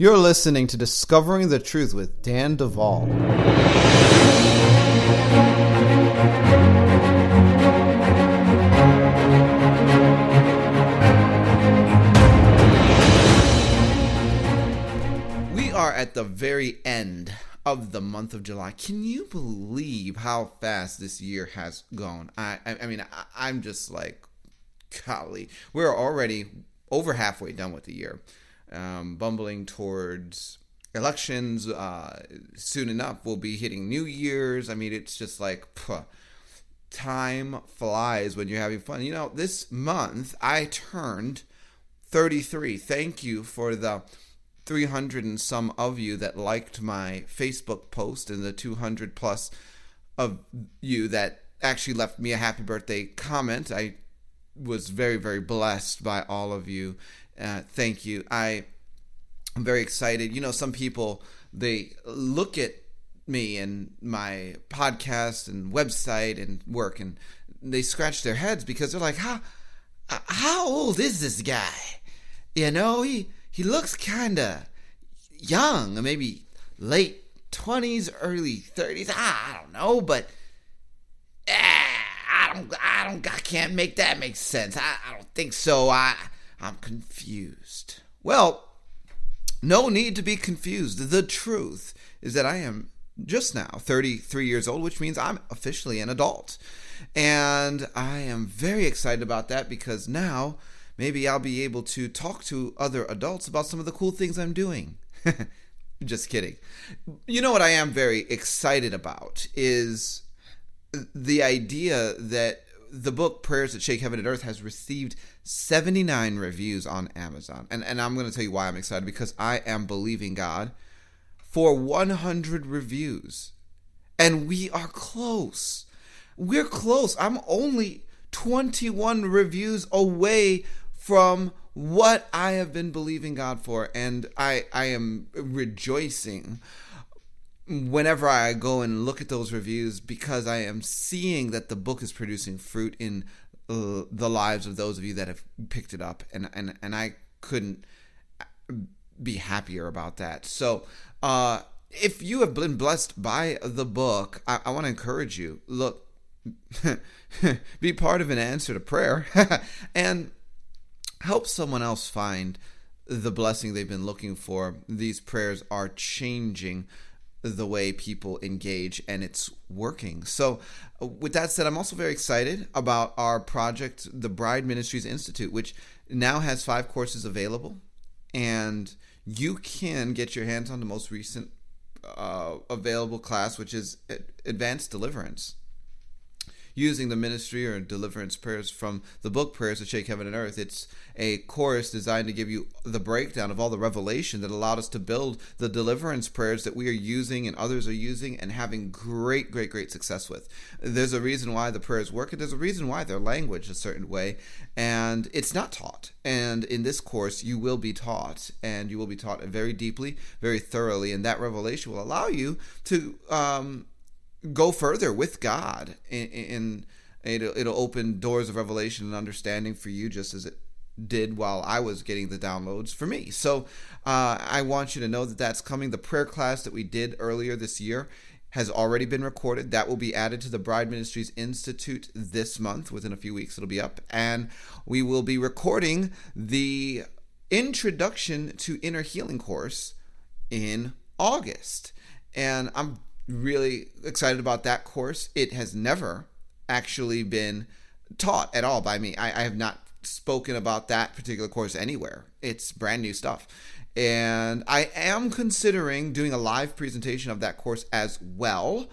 You're listening to Discovering the Truth with Dan Duval. We are at the very end of the month of July. Can you believe how fast this year has gone? I, I, I mean, I, I'm just like, golly, we're already over halfway done with the year, um, bumbling towards elections. Uh, soon enough, we'll be hitting New Year's. I mean, it's just like, puh, time flies when you're having fun. You know, this month I turned 33. Thank you for the 300 and some of you that liked my Facebook post and the 200 plus of you that actually left me a happy birthday comment. I was very, very blessed by all of you. Uh, thank you. I am very excited. You know, some people, they look at me and my podcast and website and work and they scratch their heads because they're like, how, how old is this guy? You know, he he looks kind of young, maybe late 20s, early 30s. I don't know, but eh, I don't I don't I can't make that make sense. I, I don't think so. I I'm confused. Well, no need to be confused. The truth is that I am just now 33 years old, which means I'm officially an adult. And I am very excited about that because now maybe I'll be able to talk to other adults about some of the cool things I'm doing. Just kidding. You know what I am very excited about is the idea that the book Prayers That Shake Heaven and Earth has received 79 reviews on Amazon. And, and I'm going to tell you why I'm excited because I am believing God for 100 reviews. And we are close. We're close. I'm only 21 reviews away from what I have been believing God for, and I I am rejoicing whenever I go and look at those reviews because I am seeing that the book is producing fruit in the lives of those of you that have picked it up, and and and I couldn't be happier about that. So. Uh, if you have been blessed by the book, I, I want to encourage you. Look, be part of an answer to prayer, and help someone else find the blessing they've been looking for. These prayers are changing the way people engage and it's working. So, with that said, I'm also very excited about our project, the Bride Ministries Institute, which now has five courses available. And you can get your hands on the most recent uh, available class, which is Advanced Deliverance using the ministry or deliverance prayers from the book Prayers That Shake Heaven and Earth. It's a course designed to give you the breakdown of all the revelation that allowed us to build the deliverance prayers that we are using and others are using and having great, great, great success with. There's a reason why the prayers work, and there's a reason why they're language a certain way, and it's not taught. And in this course, you will be taught, and you will be taught very deeply, very thoroughly, and that revelation will allow you to um, go further with God and, it'll, it'll open doors of revelation and understanding for you just as it did while I was getting the downloads for me. So uh, I want you to know that that's coming. The prayer class that we did earlier this year has already been recorded. That will be added to the Bride Ministries Institute this month. Within a few weeks, it'll be up. And we will be recording the Introduction to Inner Healing course in August. And I'm really excited about that course. It has never actually been taught at all by me. I, I have not spoken about that particular course anywhere. It's brand new stuff. And I am considering doing a live presentation of that course as well.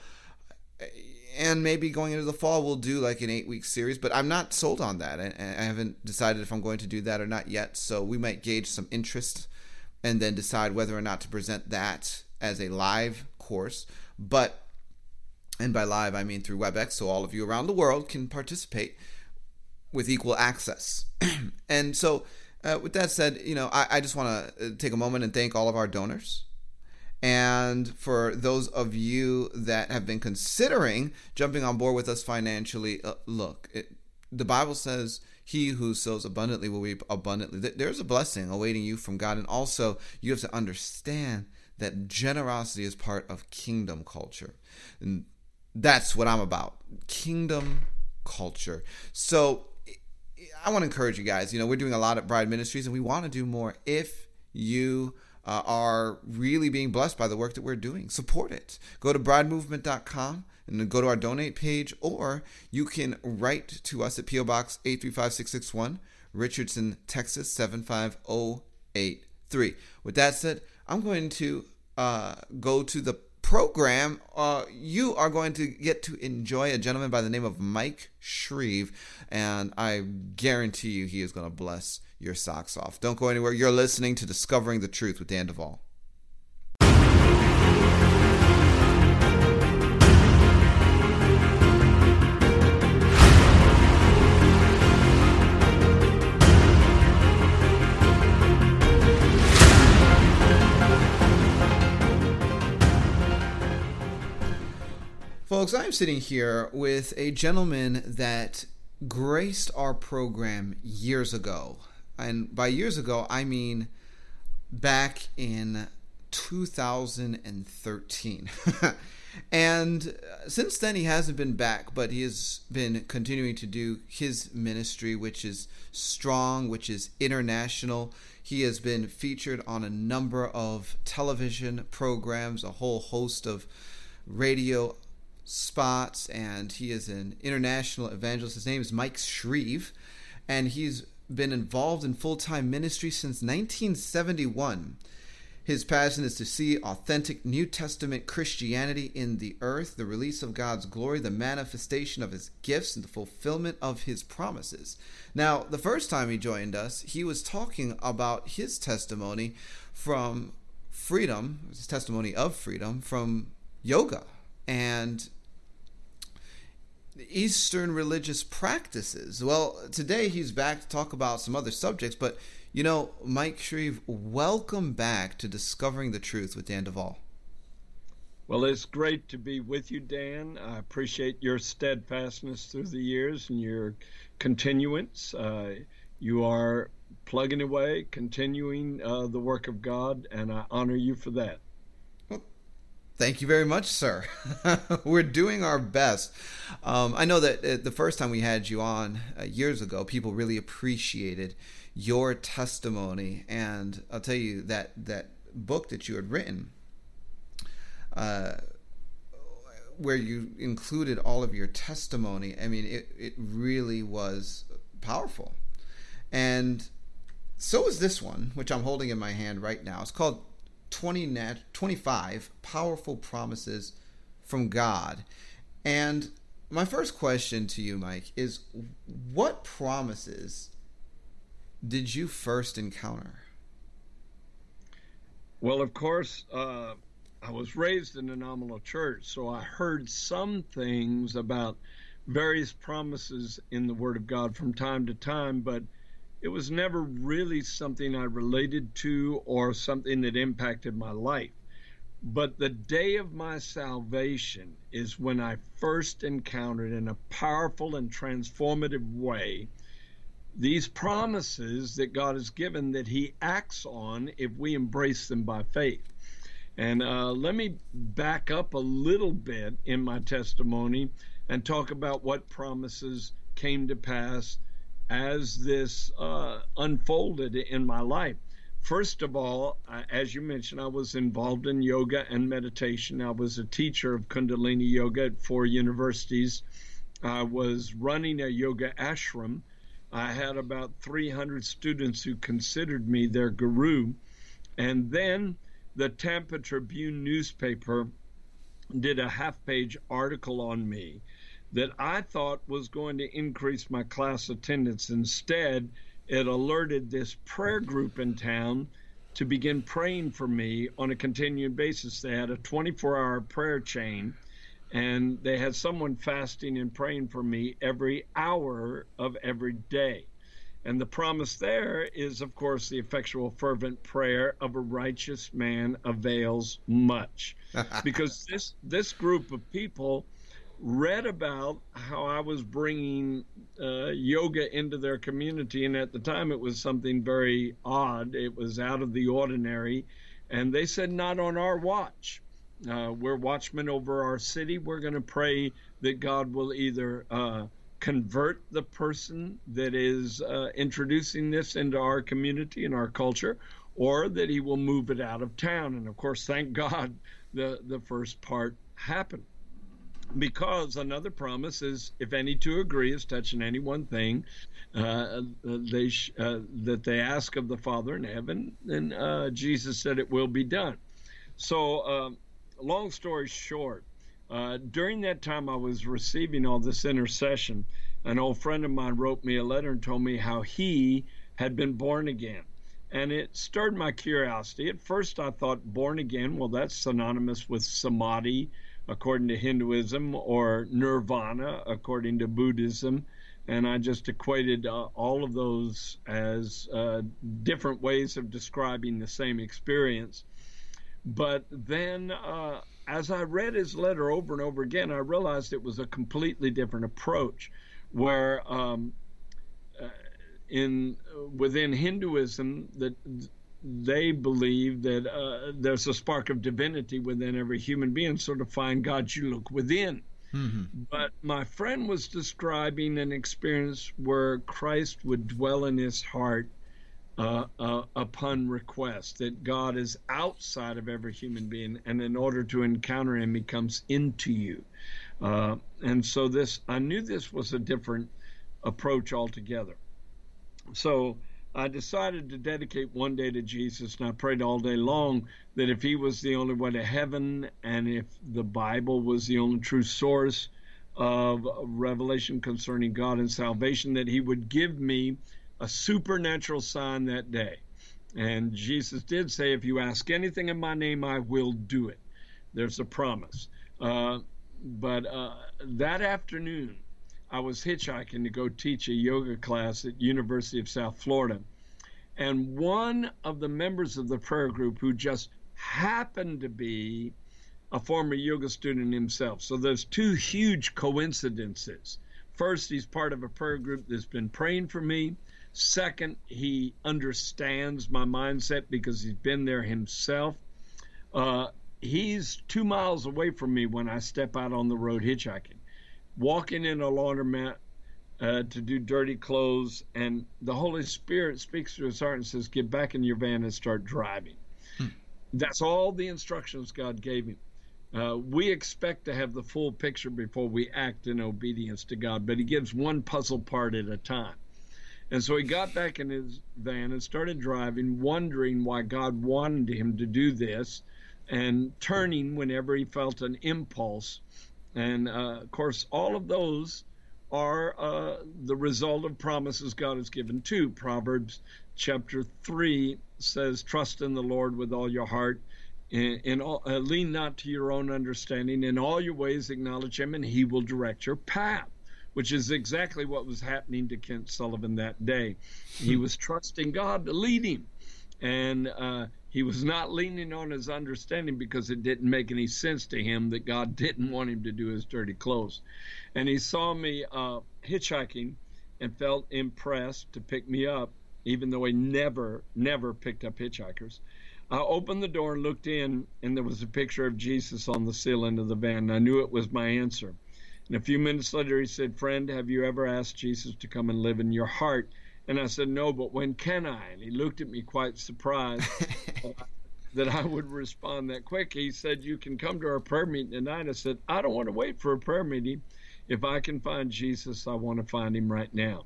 And maybe going into the fall, we'll do like an eight week series, but I'm not sold on that. I, I haven't decided if I'm going to do that or not yet. So we might gauge some interest and then decide whether or not to present that as a live course but, and by live, I mean through WebEx, so all of you around the world can participate with equal access. and so, uh, with that said, you know, I, I just want to uh, take a moment and thank all of our donors. And for those of you that have been considering jumping on board with us financially, uh, look, it, the Bible says he who sows abundantly will reap abundantly. There's a blessing awaiting you from God. And also, you have to understand that generosity is part of kingdom culture. And that's what I'm about kingdom culture. So, I want to encourage you guys. You know, we're doing a lot at Bride Ministries and we want to do more. If you uh, are really being blessed by the work that we're doing, support it. Go to bridemovement.com and go to our donate page, or you can write to us at P.O. Box 835661, Richardson, Texas 75083. With that said, I'm going to uh, go to the program, uh, you are going to get to enjoy a gentleman by the name of Mike Shreve, and I guarantee you he is going to bless your socks off. Don't go anywhere. You're listening to Discovering the Truth with Dan Duval. Folks, I'm sitting here with a gentleman that graced our program years ago. And by years ago, I mean back in 2013. and since then, he hasn't been back, but he has been continuing to do his ministry, which is strong, which is international. He has been featured on a number of television programs, a whole host of radio spots, and he is an international evangelist. His name is Mike Shreve, and he's been involved in full time ministry since 1971. His passion is to see authentic New Testament Christianity in the earth, the release of God's glory, the manifestation of his gifts, and the fulfillment of his promises. Now, the first time he joined us, he was talking about his testimony from freedom, his testimony of freedom from yoga. And Eastern religious practices. Well, today he's back to talk about some other subjects, but you know, Mike Shreve, welcome back to Discovering the Truth with Dan Duval. Well, it's great to be with you, Dan. I appreciate your steadfastness through the years and your continuance. Uh, you are plugging away, continuing uh, the work of God, and I honor you for that. Thank you very much, sir. We're doing our best. Um, I know that uh, the first time we had you on uh, years ago, people really appreciated your testimony, and I'll tell you that that book that you had written, uh, where you included all of your testimony. I mean, it it really was powerful, and so is this one, which I'm holding in my hand right now. It's called 20 nat- 25 powerful promises from God. And my first question to you, Mike, is what promises did you first encounter? Well, of course, uh, I was raised in a nominal church, so I heard some things about various promises in the Word of God from time to time, but it was never really something I related to or something that impacted my life. But the day of my salvation is when I first encountered in a powerful and transformative way these promises that God has given that He acts on if we embrace them by faith. And uh, let me back up a little bit in my testimony and talk about what promises came to pass as this uh, unfolded in my life. First of all, as you mentioned, I was involved in yoga and meditation. I was a teacher of Kundalini Yoga at four universities. I was running a yoga ashram. I had about 300 students who considered me their guru. And then the Tampa Tribune newspaper did a half page article on me that I thought was going to increase my class attendance. Instead, it alerted this prayer group in town to begin praying for me on a continuing basis. They had a 24 hour prayer chain and they had someone fasting and praying for me every hour of every day. And the promise there is, of course, the effectual, fervent prayer of a righteous man avails much. because this, this group of people read about how I was bringing uh, yoga into their community. And at the time, it was something very odd, it was out of the ordinary. And they said, Not on our watch. Uh, we're watchmen over our city. We're going to pray that God will either uh, convert the person that is uh, introducing this into our community and our culture, or that he will move it out of town. And of course, thank God the, the first part happened. Because another promise is if any two agree as touching any one thing, uh, they sh- uh, that they ask of the Father in heaven, then uh, Jesus said it will be done. So, um, long story short, uh, during that time I was receiving all this intercession, an old friend of mine wrote me a letter and told me how he had been born again. And it stirred my curiosity. At first, I thought born again, well, that's synonymous with samadhi, according to Hinduism, or nirvana, according to Buddhism. And I just equated uh, all of those as uh, different ways of describing the same experience. But then, uh, as I read his letter over and over again, I realized it was a completely different approach, where um, uh, in within Hinduism that they believe that uh, there's a spark of divinity within every human being. So to find God, you look within. Mm-hmm. But my friend was describing an experience where Christ would dwell in his heart uh, uh, upon request, that God is outside of every human being, and in order to encounter Him, He comes into you. Uh, and so this, I knew this was a different approach altogether. So I decided to dedicate one day to Jesus, and I prayed all day long that if He was the only way to heaven, and if the Bible was the only true source of revelation concerning God and salvation, that He would give me a supernatural sign that day. And Jesus did say, If you ask anything in my name, I will do it. There's a promise. Uh, but uh, that afternoon, I was hitchhiking to go teach a yoga class at University of South Florida. And one of the members of the prayer group who just happened to be a former yoga student himself. So there's two huge coincidences. First, he's part of a prayer group that's been praying for me. Second, he understands my mindset because he's been there himself. Uh, he's two miles away from me when I step out on the road hitchhiking, walking in a laundromat uh, to do dirty clothes, and the Holy Spirit speaks to his heart and says, "Get back in your van and start driving." Hmm. That's all the instructions God gave him. Uh, we expect to have the full picture before we act in obedience to God, but He gives one puzzle part at a time. And so he got back in his van and started driving, wondering why God wanted him to do this, and turning whenever he felt an impulse. And uh, of course, all of those are uh, the result of promises God has given too. Proverbs chapter 3 says, Trust in the Lord with all your heart. In, in all, uh, lean not to your own understanding. In all your ways, acknowledge him, and he will direct your path which is exactly what was happening to Kent Sullivan that day. He hmm. was trusting God to lead him, and uh, he was not leaning on his understanding because it didn't make any sense to him that God didn't want him to do his dirty clothes. And he saw me uh, hitchhiking and felt impressed to pick me up, even though he never, never picked up hitchhikers. I opened the door and looked in, and there was a picture of Jesus on the ceiling of the van. I knew it was my answer. And a few minutes later, he said, Friend, have you ever asked Jesus to come and live in your heart? And I said, No, but when can I? And he looked at me quite surprised that I would respond that quick. He said, You can come to our prayer meeting tonight. I said, I don't want to wait for a prayer meeting. If I can find Jesus, I want to find him right now.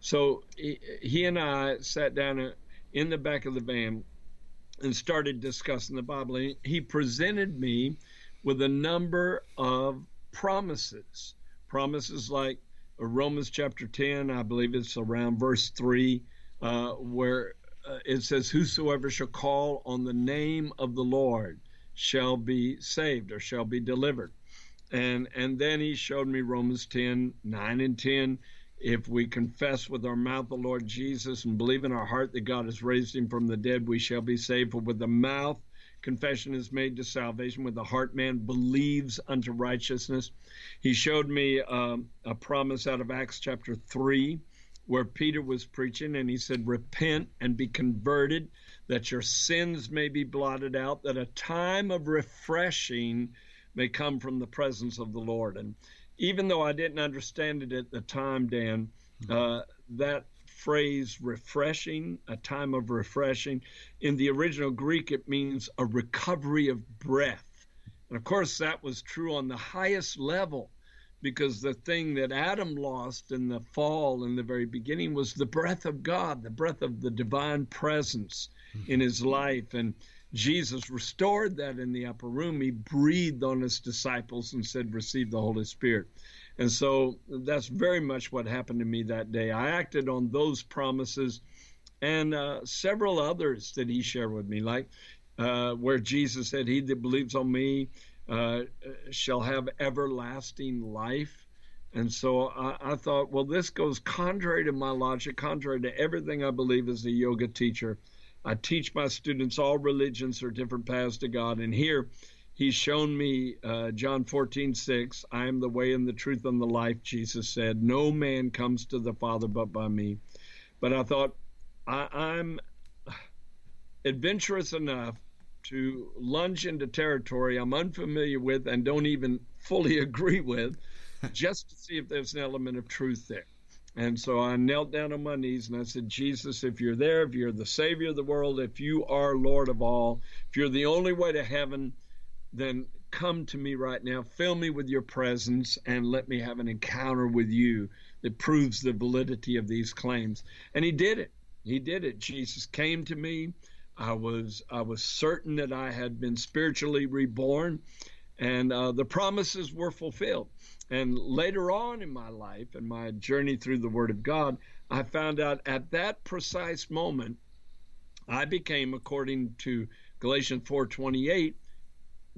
So he, he and I sat down in the back of the van and started discussing the Bible. He presented me with a number of promises. Promises like Romans chapter 10, I believe it's around verse 3, uh, where uh, it says, Whosoever shall call on the name of the Lord shall be saved or shall be delivered. And, and then he showed me Romans 10, 9 and 10. If we confess with our mouth the Lord Jesus and believe in our heart that God has raised him from the dead, we shall be saved. For with the mouth confession is made to salvation. With the heart, man believes unto righteousness. He showed me um, a promise out of Acts chapter 3 where Peter was preaching, and he said, Repent and be converted, that your sins may be blotted out, that a time of refreshing may come from the presence of the Lord. And even though I didn't understand it at the time, Dan, mm-hmm. uh, that phrase refreshing, a time of refreshing, in the original Greek, it means a recovery of breath. And of course, that was true on the highest level because the thing that Adam lost in the fall in the very beginning was the breath of God, the breath of the divine presence mm-hmm. in his life. And Jesus restored that in the upper room. He breathed on his disciples and said, Receive the Holy Spirit. And so that's very much what happened to me that day. I acted on those promises and uh, several others that he shared with me, like uh, where Jesus said, He that believes on me uh, shall have everlasting life. And so I, I, thought, well, this goes contrary to my logic, contrary to everything I believe as a yoga teacher. I teach my students all religions are different paths to God. And here he's shown me uh, John 14, 6, I am the way and the truth and the life, Jesus said. No man comes to the Father but by me. But I thought, I, I'm adventurous enough to lunge into territory I'm unfamiliar with and don't even fully agree with, just to see if there's an element of truth there. And so I knelt down on my knees and I said, Jesus, if you're there, if you're the Savior of the world, if you are Lord of all, if you're the only way to heaven, then come to me right now. Fill me with your presence and let me have an encounter with you that proves the validity of these claims. And he did it. He did it. Jesus came to me. I was I was certain that I had been spiritually reborn, and uh, the promises were fulfilled. And later on in my life and my journey through the Word of God, I found out at that precise moment, I became, according to Galatians 4:28,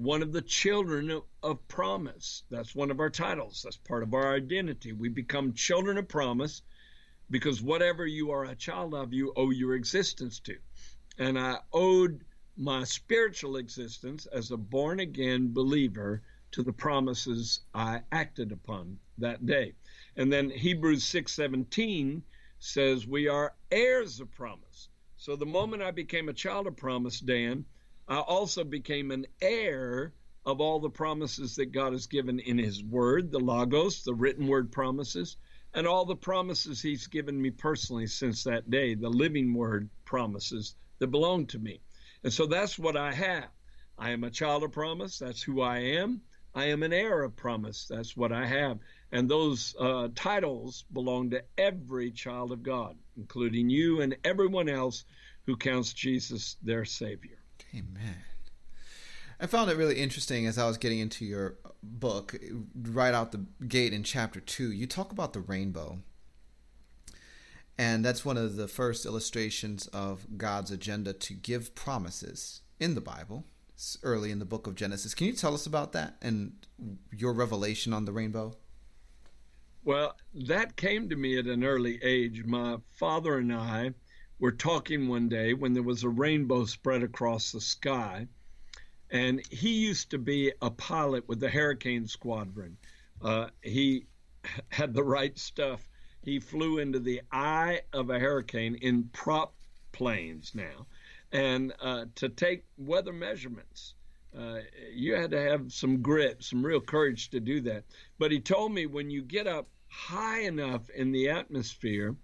one of the children of, promise. That's one of our titles. That's part of our identity. We become children of promise because whatever you are a child of, you owe your existence to and I owed my spiritual existence as a born again believer to the promises I acted upon that day. And then Hebrews 6:17 says we are heirs of promise. So the moment I became a child of promise, Dan, I also became an heir of all the promises that God has given in his word, the logos, the written word promises, and all the promises he's given me personally since that day, the living word promises that belong to me. And so that's what I have. I am a child of promise. That's who I am. I am an heir of promise. That's what I have. And those uh, titles belong to every child of God, including you and everyone else who counts Jesus their Savior. Amen. I found it really interesting as I was getting into your book, right out the gate in chapter two. You talk about the rainbow and that's one of the first illustrations of God's agenda to give promises in the Bible, it's early in the book of Genesis. Can you tell us about that and your revelation on the rainbow? Well, that came to me at an early age. My father and I were talking one day when there was a rainbow spread across the sky. And he used to be a pilot with the Hurricane Squadron. Uh, he had the right stuff he flew into the eye of a hurricane in prop planes now. And uh, to take weather measurements, uh, you had to have some grit, some real courage to do that. But he told me when you get up high enough in the atmosphere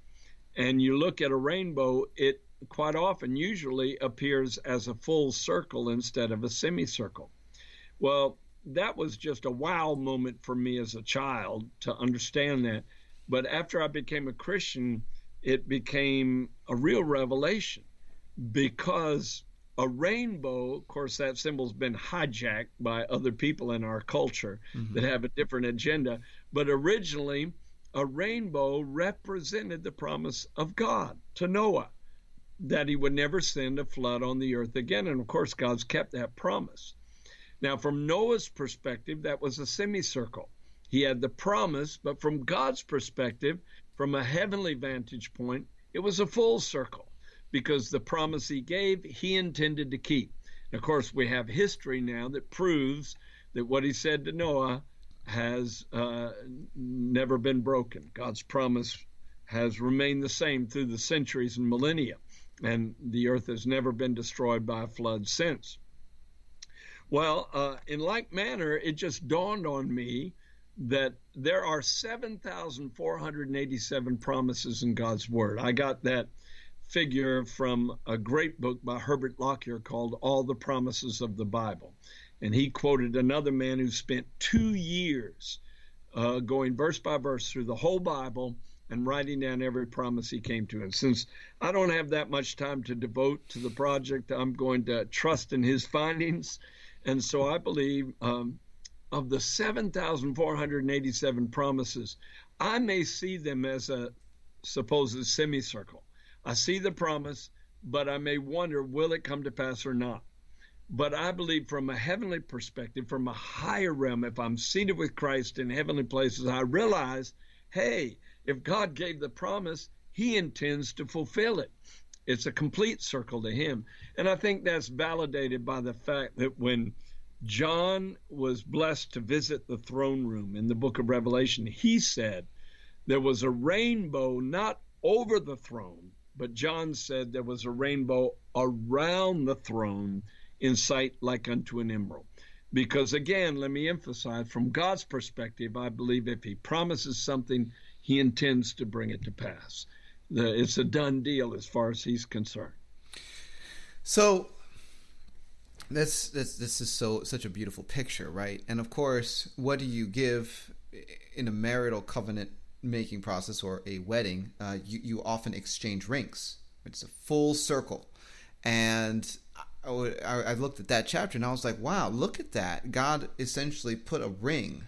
and you look at a rainbow, it quite often usually appears as a full circle instead of a semicircle. Well, that was just a wow moment for me as a child to understand that. But after I became a Christian, it became a real revelation because a rainbow, of course, that symbol's been hijacked by other people in our culture mm-hmm. that have a different agenda. But originally, a rainbow represented the promise of God to Noah that he would never send a flood on the earth again. And of course, God's kept that promise. Now, from Noah's perspective, that was a semicircle. He had the promise, but from God's perspective, from a heavenly vantage point, it was a full circle because the promise he gave, he intended to keep. And of course, we have history now that proves that what he said to Noah has uh, never been broken. God's promise has remained the same through the centuries and millennia, and the earth has never been destroyed by a flood since. Well, uh, in like manner, it just dawned on me that there are 7,487 promises in God's Word. I got that figure from a great book by Herbert Lockyer called All the Promises of the Bible. And he quoted another man who spent two years uh, going verse by verse through the whole Bible and writing down every promise he came to. And since I don't have that much time to devote to the project, I'm going to trust in his findings. And so I believe um, of the 7,487 promises, I may see them as a supposed semicircle. I see the promise, but I may wonder, will it come to pass or not? But I believe from a heavenly perspective, from a higher realm, if I'm seated with Christ in heavenly places, I realize, hey, if God gave the promise, he intends to fulfill it. It's a complete circle to him. And I think that's validated by the fact that when John was blessed to visit the throne room in the book of Revelation, he said there was a rainbow not over the throne, but John said there was a rainbow around the throne in sight like unto an emerald. Because again, let me emphasize from God's perspective, I believe if He promises something, He intends to bring it to pass. It's a done deal as far as He's concerned. So, this this this is so such a beautiful picture, right? And of course, what do you give in a marital covenant making process or a wedding? Uh, you you often exchange rings. It's a full circle, and I, I looked at that chapter and I was like, wow, look at that. God essentially put a ring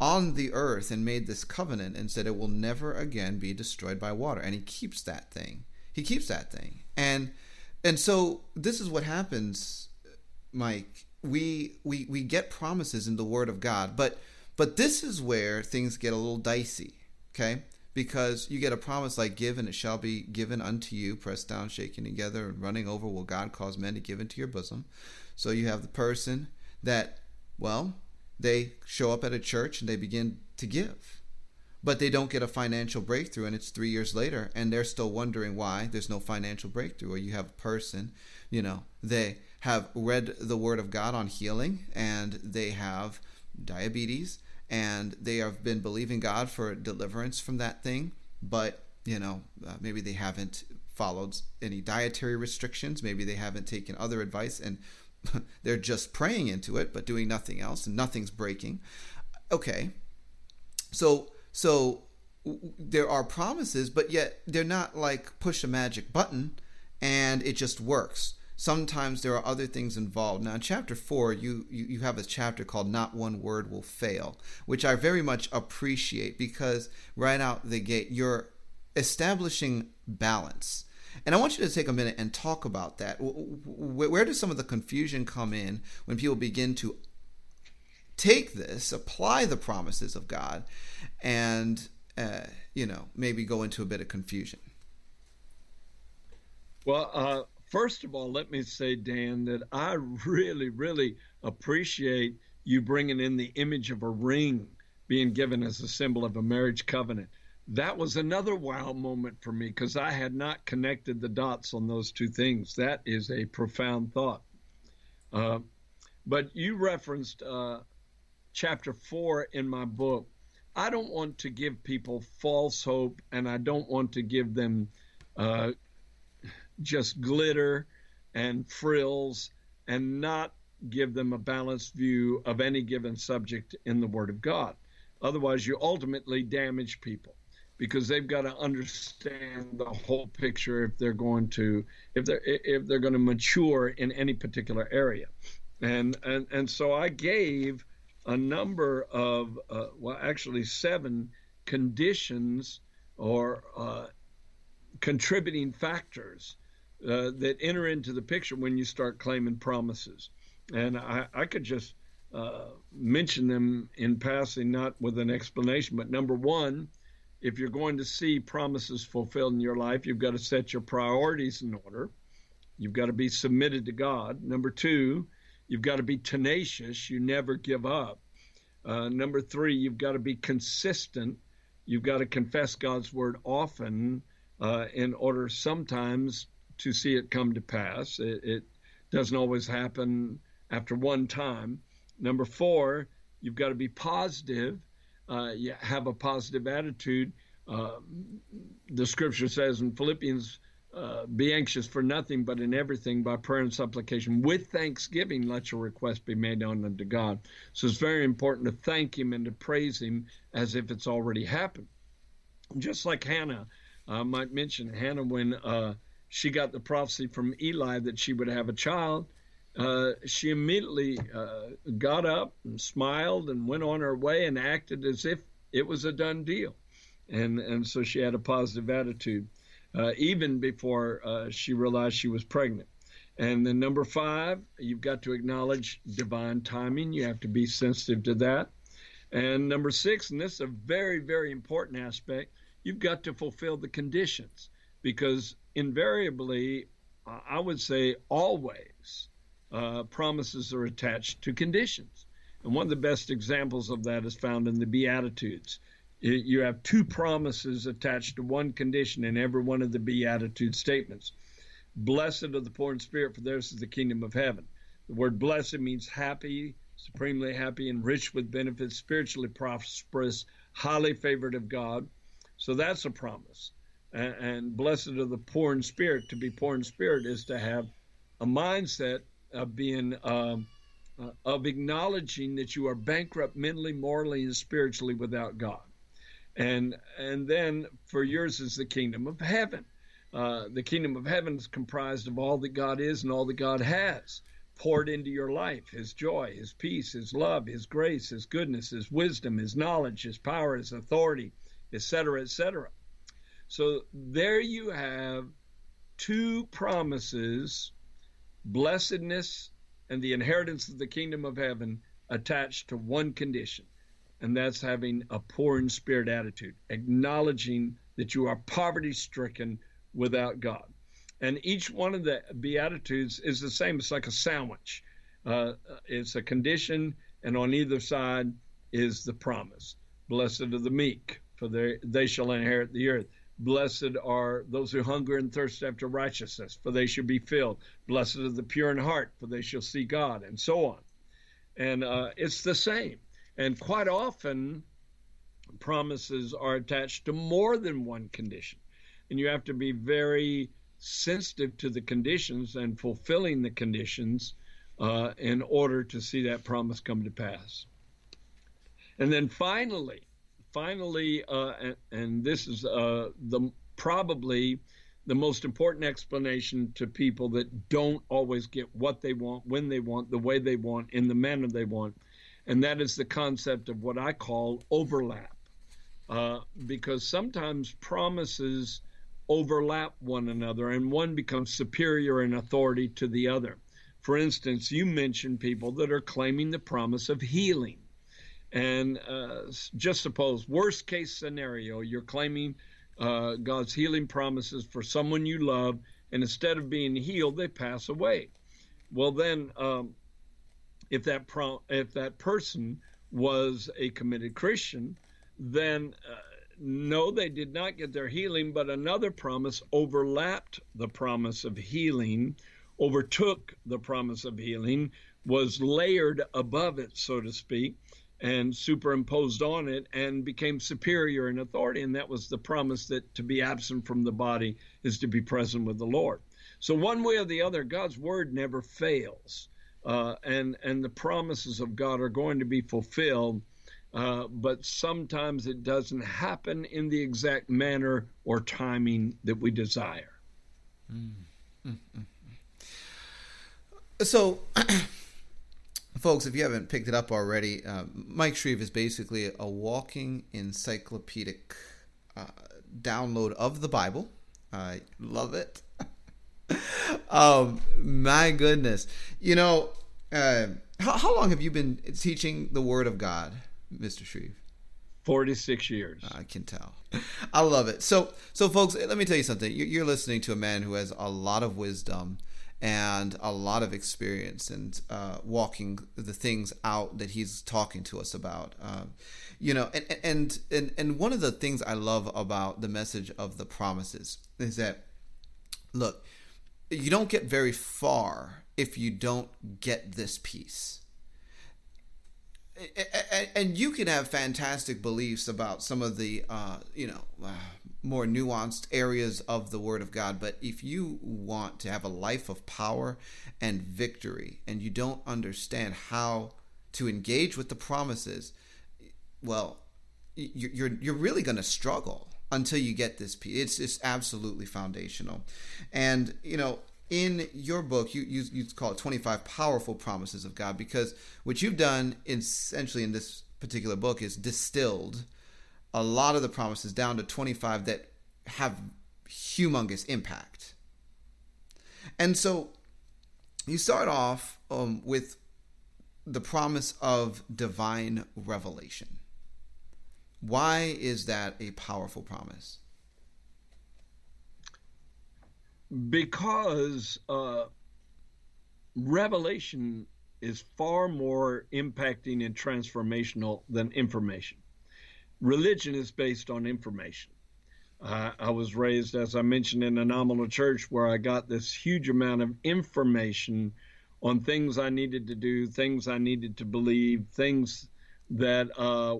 on the earth and made this covenant and said it will never again be destroyed by water. And he keeps that thing. He keeps that thing. And and so this is what happens, Mike. We we we get promises in the word of God, but but this is where things get a little dicey, okay? Because you get a promise like give and it shall be given unto you pressed down shaken together and running over will god cause men to give into your bosom. So you have the person that well they show up at a church and they begin to give but they don't get a financial breakthrough and it's three years later and they're still wondering why there's no financial breakthrough or you have a person you know they have read the word of god on healing and they have diabetes and they have been believing God for deliverance from that thing, but you know uh, maybe they haven't followed any dietary restrictions, maybe they haven't taken other advice, and they're just praying into it but doing nothing else, and nothing's breaking. Okay, so so there are promises, but yet they're not like push a magic button and it just works sometimes there are other things involved. Now, in chapter four, you, you, you have a chapter called Not One Word Will Fail, which I very much appreciate because right out the gate, you're establishing balance. And I want you to take a minute and talk about that. Where does some of the confusion come in when people begin to take this, apply the promises of God, and, uh, you know, maybe go into a bit of confusion? Well, uh, First of all, let me say, Dan, that I really, really appreciate you bringing in the image of a ring being given as a symbol of a marriage covenant. That was another wow moment for me because I had not connected the dots on those two things. That is a profound thought. Uh, but you referenced uh, chapter four in my book. I don't want to give people false hope, and I don't want to give them uh, just glitter and frills and not give them a balanced view of any given subject in the Word of God. Otherwise, you ultimately damage people because they've got to understand the whole picture if they're going to if they're if they're going to mature in any particular area. And and and so I gave a number of uh, well, actually seven conditions or uh, contributing factors uh, that enter into the picture when you start claiming promises. And I, I could just uh, mention them in passing, not with an explanation. But number one, if you're going to see promises fulfilled in your life, you've got to set your priorities in order. You've got to be submitted to God. Number two, you've got to be tenacious. You never give up. Uh, number three, you've got to be consistent. You've got to confess God's word often uh, in order sometimes to see it come to pass. It, it doesn't always happen after one time. Number four, you've got to be positive. Uh, you have a positive attitude. Uh, the scripture says in Philippians, uh, be anxious for nothing, but in everything by prayer and supplication with thanksgiving, let your request be made known unto God. So it's very important to thank Him and to praise Him as if it's already happened. Just like Hannah, I might mention Hannah when uh, she got the prophecy from Eli that she would have a child. Uh, she immediately uh, got up and smiled and went on her way and acted as if it was a done deal. And, and so she had a positive attitude, uh, even before uh, she realized she was pregnant. And then number five, you've got to acknowledge divine timing. You have to be sensitive to that. And number six, and this is a very, very important aspect, you've got to fulfill the conditions because invariably, I would say always, uh, promises are attached to conditions. And one of the best examples of that is found in the Beatitudes. You have two promises attached to one condition in every one of the Beatitude statements. Blessed are the poor in spirit, for theirs is the kingdom of heaven. The word blessed means happy, supremely happy, and rich with benefits, spiritually prosperous, highly favored of God. So that's a promise. And, blessed are the poor in spirit. To be poor in spirit is to have a mindset of being um, uh, of acknowledging that you are bankrupt mentally, morally, and spiritually without God. And and then for yours is the kingdom of heaven. Uh, the kingdom of heaven is comprised of all that God is and all that God has poured into your life His joy, His peace, His love, His grace, His goodness, His wisdom, His knowledge, His power, His authority, etc., etc. So there you have two promises blessedness and the inheritance of the kingdom of heaven attached to one condition, and that's having a poor in spirit attitude, acknowledging that you are poverty stricken without God. And each one of the Beatitudes is the same. It's like a sandwich. Uh, it's a condition, and on either side is the promise. Blessed are the meek, for they, they shall inherit the earth. Blessed are those who hunger and thirst after righteousness, for they shall be filled. Blessed are the pure in heart, for they shall see God, and so on. And uh, it's the same. And quite often, promises are attached to more than one condition. And you have to be very sensitive to the conditions and fulfilling the conditions uh, in order to see that promise come to pass. And then finally, finally, uh, and, and, this is uh, the probably the most important explanation to people that don't always get what they want, when they want, the way they want, in the manner they want, and that is the concept of what I call overlap. Uh, because sometimes promises overlap one another and one becomes superior in authority to the other. For instance, you mentioned people that are claiming the promise of healing. And uh, just suppose, worst case scenario, you're claiming uh, God's healing promises for someone you love, and instead of being healed, they pass away. Well, then, um, if that pro- if that person was a committed Christian, then uh, no, they did not get their healing, but another promise overlapped the promise of healing, overtook the promise of healing, was layered above it, so to speak and superimposed on it and became superior in authority. And that was the promise that to be absent from the body is to be present with the Lord. So, one way or the other, God's word never fails. Uh, and, and the promises of God are going to be fulfilled. Uh, but sometimes it doesn't happen in the exact manner or timing that we desire. Mm-hmm. So, folks, if you haven't picked it up already, uh, Mike Shreve is basically a walking encyclopedic uh, download of the Bible. I love it. um, my goodness, you know, uh, how, how, long have you been teaching the Word of God, Mister Shreve? Forty-six years. I can tell. I love it. So, so folks, let me tell you something. You're listening to a man who has a lot of wisdom and a lot of experience and uh, walking the things out that he's talking to us about. Uh, you know, and, and and and one of the things I love about the message of the promises is that look, you don't get very far if you don't get this piece. And you can have fantastic beliefs about some of the, uh, you know, uh, more nuanced areas of the Word of God. But if you want to have a life of power and victory, and you don't understand how to engage with the promises, well, you're you're really going to struggle until you get this piece. It's it's absolutely foundational, and you know. In your book, you, you you call it 25 powerful promises of God because what you've done essentially in this particular book is distilled a lot of the promises down to 25 that have humongous impact. And so you start off um, with the promise of divine revelation. Why is that a powerful promise? Because uh, revelation is far more impacting and transformational than information religion is based on information. Uh, I was raised, as I mentioned, in a nominal church where I got this huge amount of information on things I needed to do, things I needed to believe, things that uh,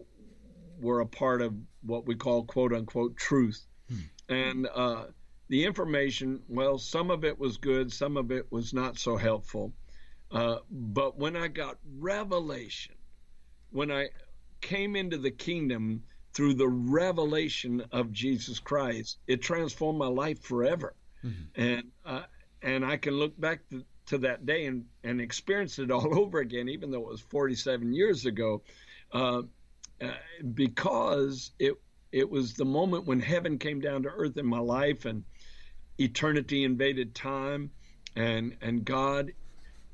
were a part of what we call quote unquote truth. Hmm. And uh, the information, well, some of it was good, some of it was not so helpful. Uh, but when I got revelation, when I came into the kingdom through the revelation of Jesus Christ, it transformed my life forever. Mm-hmm. And uh, and I can look back to, to, that day and, and experience it all over again, even though it was 47 years ago, uh, uh, because it it was the moment when heaven came down to earth in my life and eternity invaded time, and and God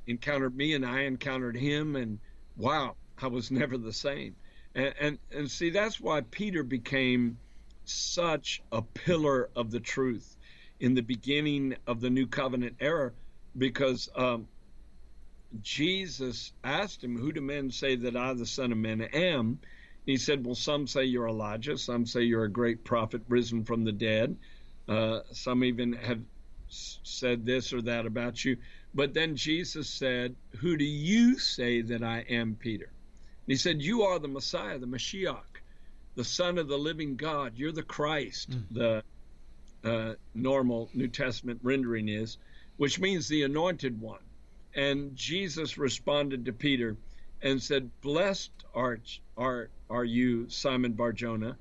encountered me and I encountered Him, and wow, I was never the same. And, and, and see, that's why Peter became such a pillar of the truth in the beginning of the new covenant era because um, Jesus asked him, Who do men say that I, the Son of Man, am? And he said, Well, some say you're Elijah, some say you're a great prophet risen from the dead. Uh, some even have said this or that about you. But then Jesus said, Who do you say that I am, Peter? He said, You are the Messiah, the Mashiach, the Son of the living God. You're the Christ, mm. the uh, normal New Testament rendering is, which means the anointed one. And Jesus responded to Peter and said, Blessed art, are, are you, Simon Barjona,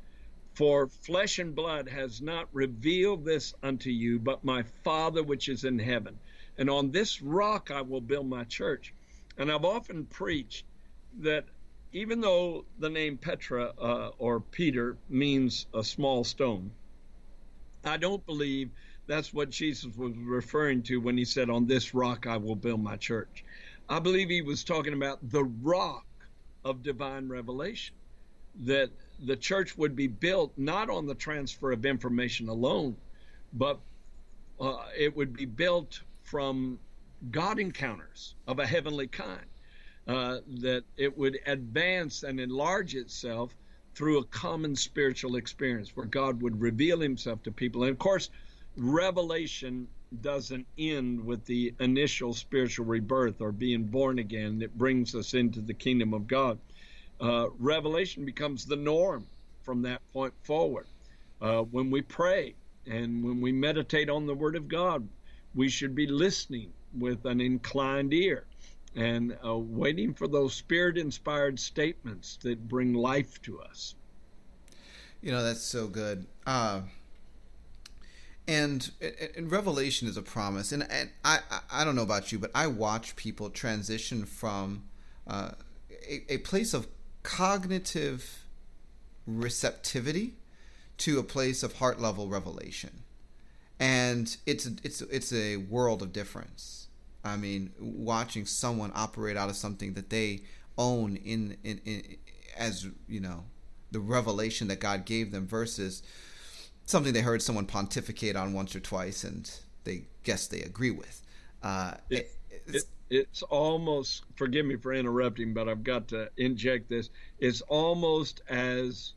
for flesh and blood has not revealed this unto you, but my Father which is in heaven. And on this rock I will build my church. And I've often preached that even though the name Petra uh, or Peter means a small stone, I don't believe that's what Jesus was referring to when he said, On this rock I will build my church. I believe he was talking about the rock of divine revelation, that the church would be built not on the transfer of information alone, but uh, it would be built from God encounters of a heavenly kind uh, that it would advance and enlarge itself through a common spiritual experience where God would reveal himself to people. And of course, revelation doesn't end with the initial spiritual rebirth or being born again that brings us into the kingdom of God. Uh, revelation becomes the norm from that point forward. Uh, when we pray and when we meditate on the Word of God, we should be listening with an inclined ear and uh, waiting for those spirit inspired statements that bring life to us. You know, that's so good. Uh, and, and Revelation is a promise. And, and I, I don't know about you, but I watch people transition from uh, a, a place of cognitive receptivity to a place of heart level revelation. And it's it's it's a world of difference I mean, watching someone operate out of something that they own in, in, in as you know the revelation that God gave them versus something they heard someone pontificate on once or twice and they guess they agree with. Uh, it, it's, it's almost forgive me for interrupting, but I've got to inject this. It's almost as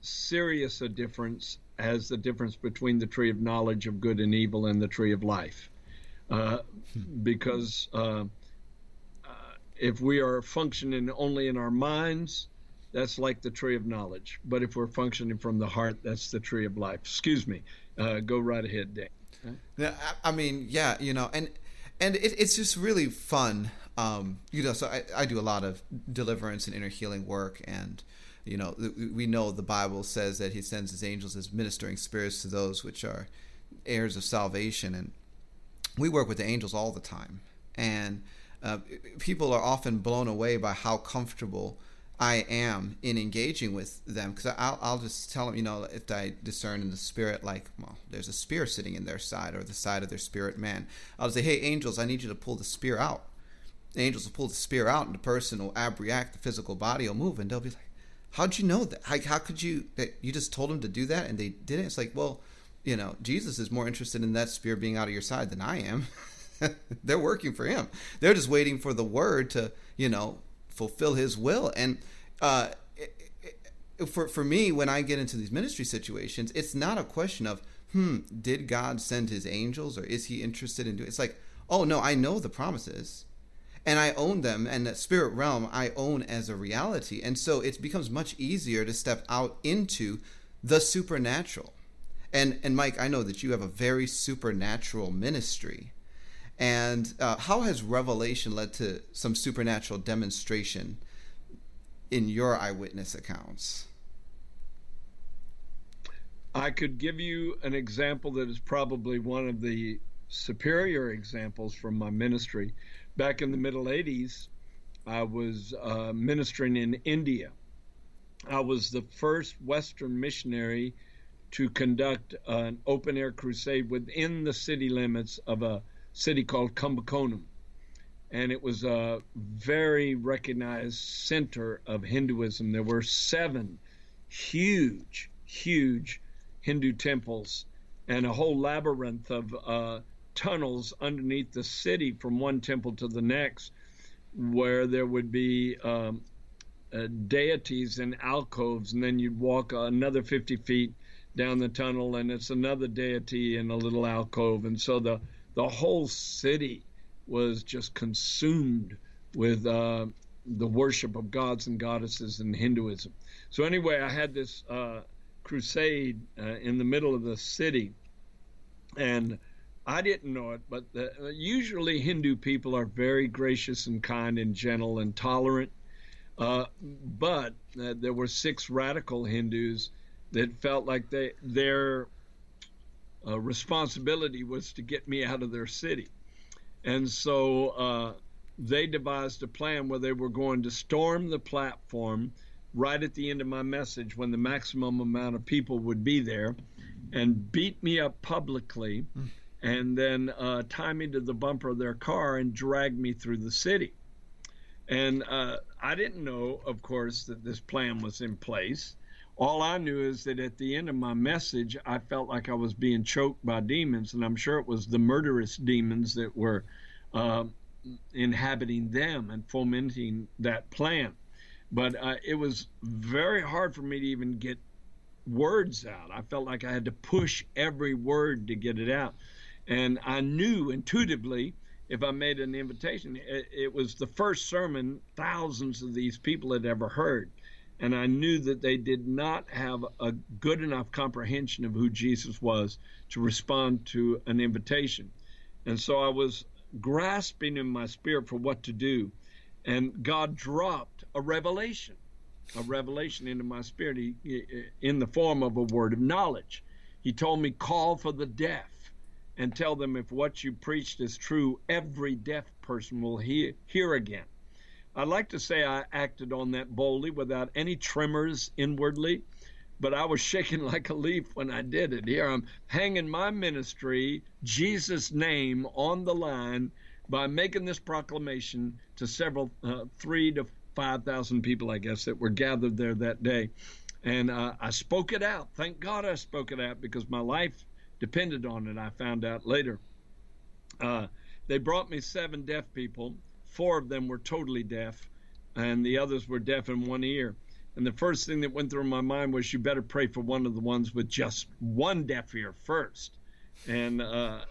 serious a difference as the difference between the tree of knowledge of good and evil and the tree of life, uh, because uh, uh, if we are functioning only in our minds, that's like the tree of knowledge. But if we're functioning from the heart, that's the tree of life. Excuse me. Uh, go right ahead, Dan. Yeah, I mean, yeah, you know, and and it, it's just really fun. Um, you know, so I, I do a lot of deliverance and inner healing work, and you know, we know the Bible says that He sends His angels as ministering spirits to those which are heirs of salvation, and we work with the angels all the time, and uh, people are often blown away by how comfortable I am in engaging with them because I'll, I'll just tell them, you know, if I discern in the spirit, like, well, there's a spear sitting in their side or the side of their spirit man, I'll say, hey, angels, I need you to pull the spear out. The angels will pull the spear out, and the person will abreact, the physical body will move, and they'll be like, how'd you know that? How, how could you, that you just told them to do that and they didn't? It's like, well, you know, Jesus is more interested in that spear being out of your side than I am. They're working for him. They're just waiting for the word to, you know, fulfill his will. And uh, for for me, when I get into these ministry situations, it's not a question of hmm, did God send His angels or is He interested in doing? It's like, oh no, I know the promises, and I own them, and that spirit realm I own as a reality, and so it becomes much easier to step out into the supernatural. And and Mike, I know that you have a very supernatural ministry. And uh, how has revelation led to some supernatural demonstration in your eyewitness accounts? I could give you an example that is probably one of the superior examples from my ministry. Back in the middle 80s, I was uh, ministering in India. I was the first Western missionary to conduct an open air crusade within the city limits of a city called Kumbakonam. And it was a very recognized center of Hinduism. There were seven huge, huge Hindu temples and a whole labyrinth of uh, tunnels underneath the city from one temple to the next, where there would be um, uh, deities in alcoves, and then you'd walk another 50 feet down the tunnel, and it's another deity in a little alcove, and so the the whole city was just consumed with uh, the worship of gods and goddesses in Hinduism. So anyway, I had this uh, crusade uh, in the middle of the city, and I didn't know it, but the, usually Hindu people are very gracious and kind and gentle and tolerant. Uh, but uh, there were six radical Hindus that felt like they their uh, responsibility was to get me out of their city. And so uh, they devised a plan where they were going to storm the platform right at the end of my message when the maximum amount of people would be there and beat me up publicly mm. and then uh, tie me to the bumper of their car and drag me through the city. And uh, I didn't know, of course, that this plan was in place. All I knew is that at the end of my message, I felt like I was being choked by demons, and I'm sure it was the murderous demons that were uh, inhabiting them and fomenting that plan. But uh, it was very hard for me to even get words out. I felt like I had to push every word to get it out. And I knew intuitively if I made an invitation, it, it was the first sermon thousands of these people had ever heard and I knew that they did not have a good enough comprehension of who Jesus was to respond to an invitation. And so I was grasping in my spirit for what to do, and God dropped a revelation, a revelation into my spirit in the form of a word of knowledge. He told me, Call for the deaf and tell them if what you preached is true, every deaf person will hear, hear again. I'd like to say I acted on that boldly without any tremors inwardly, but I was shaking like a leaf when I did it. Here I'm hanging my ministry, Jesus' name, on the line by making this proclamation to several, uh, three to 5,000 people, I guess, that were gathered there that day. And uh, I spoke it out. Thank God I spoke it out because my life depended on it. I found out later. Uh, they brought me seven deaf people. Four of them were totally deaf, and the others were deaf in one ear. And the first thing that went through my mind was, you better pray for one of the ones with just one deaf ear first, and uh,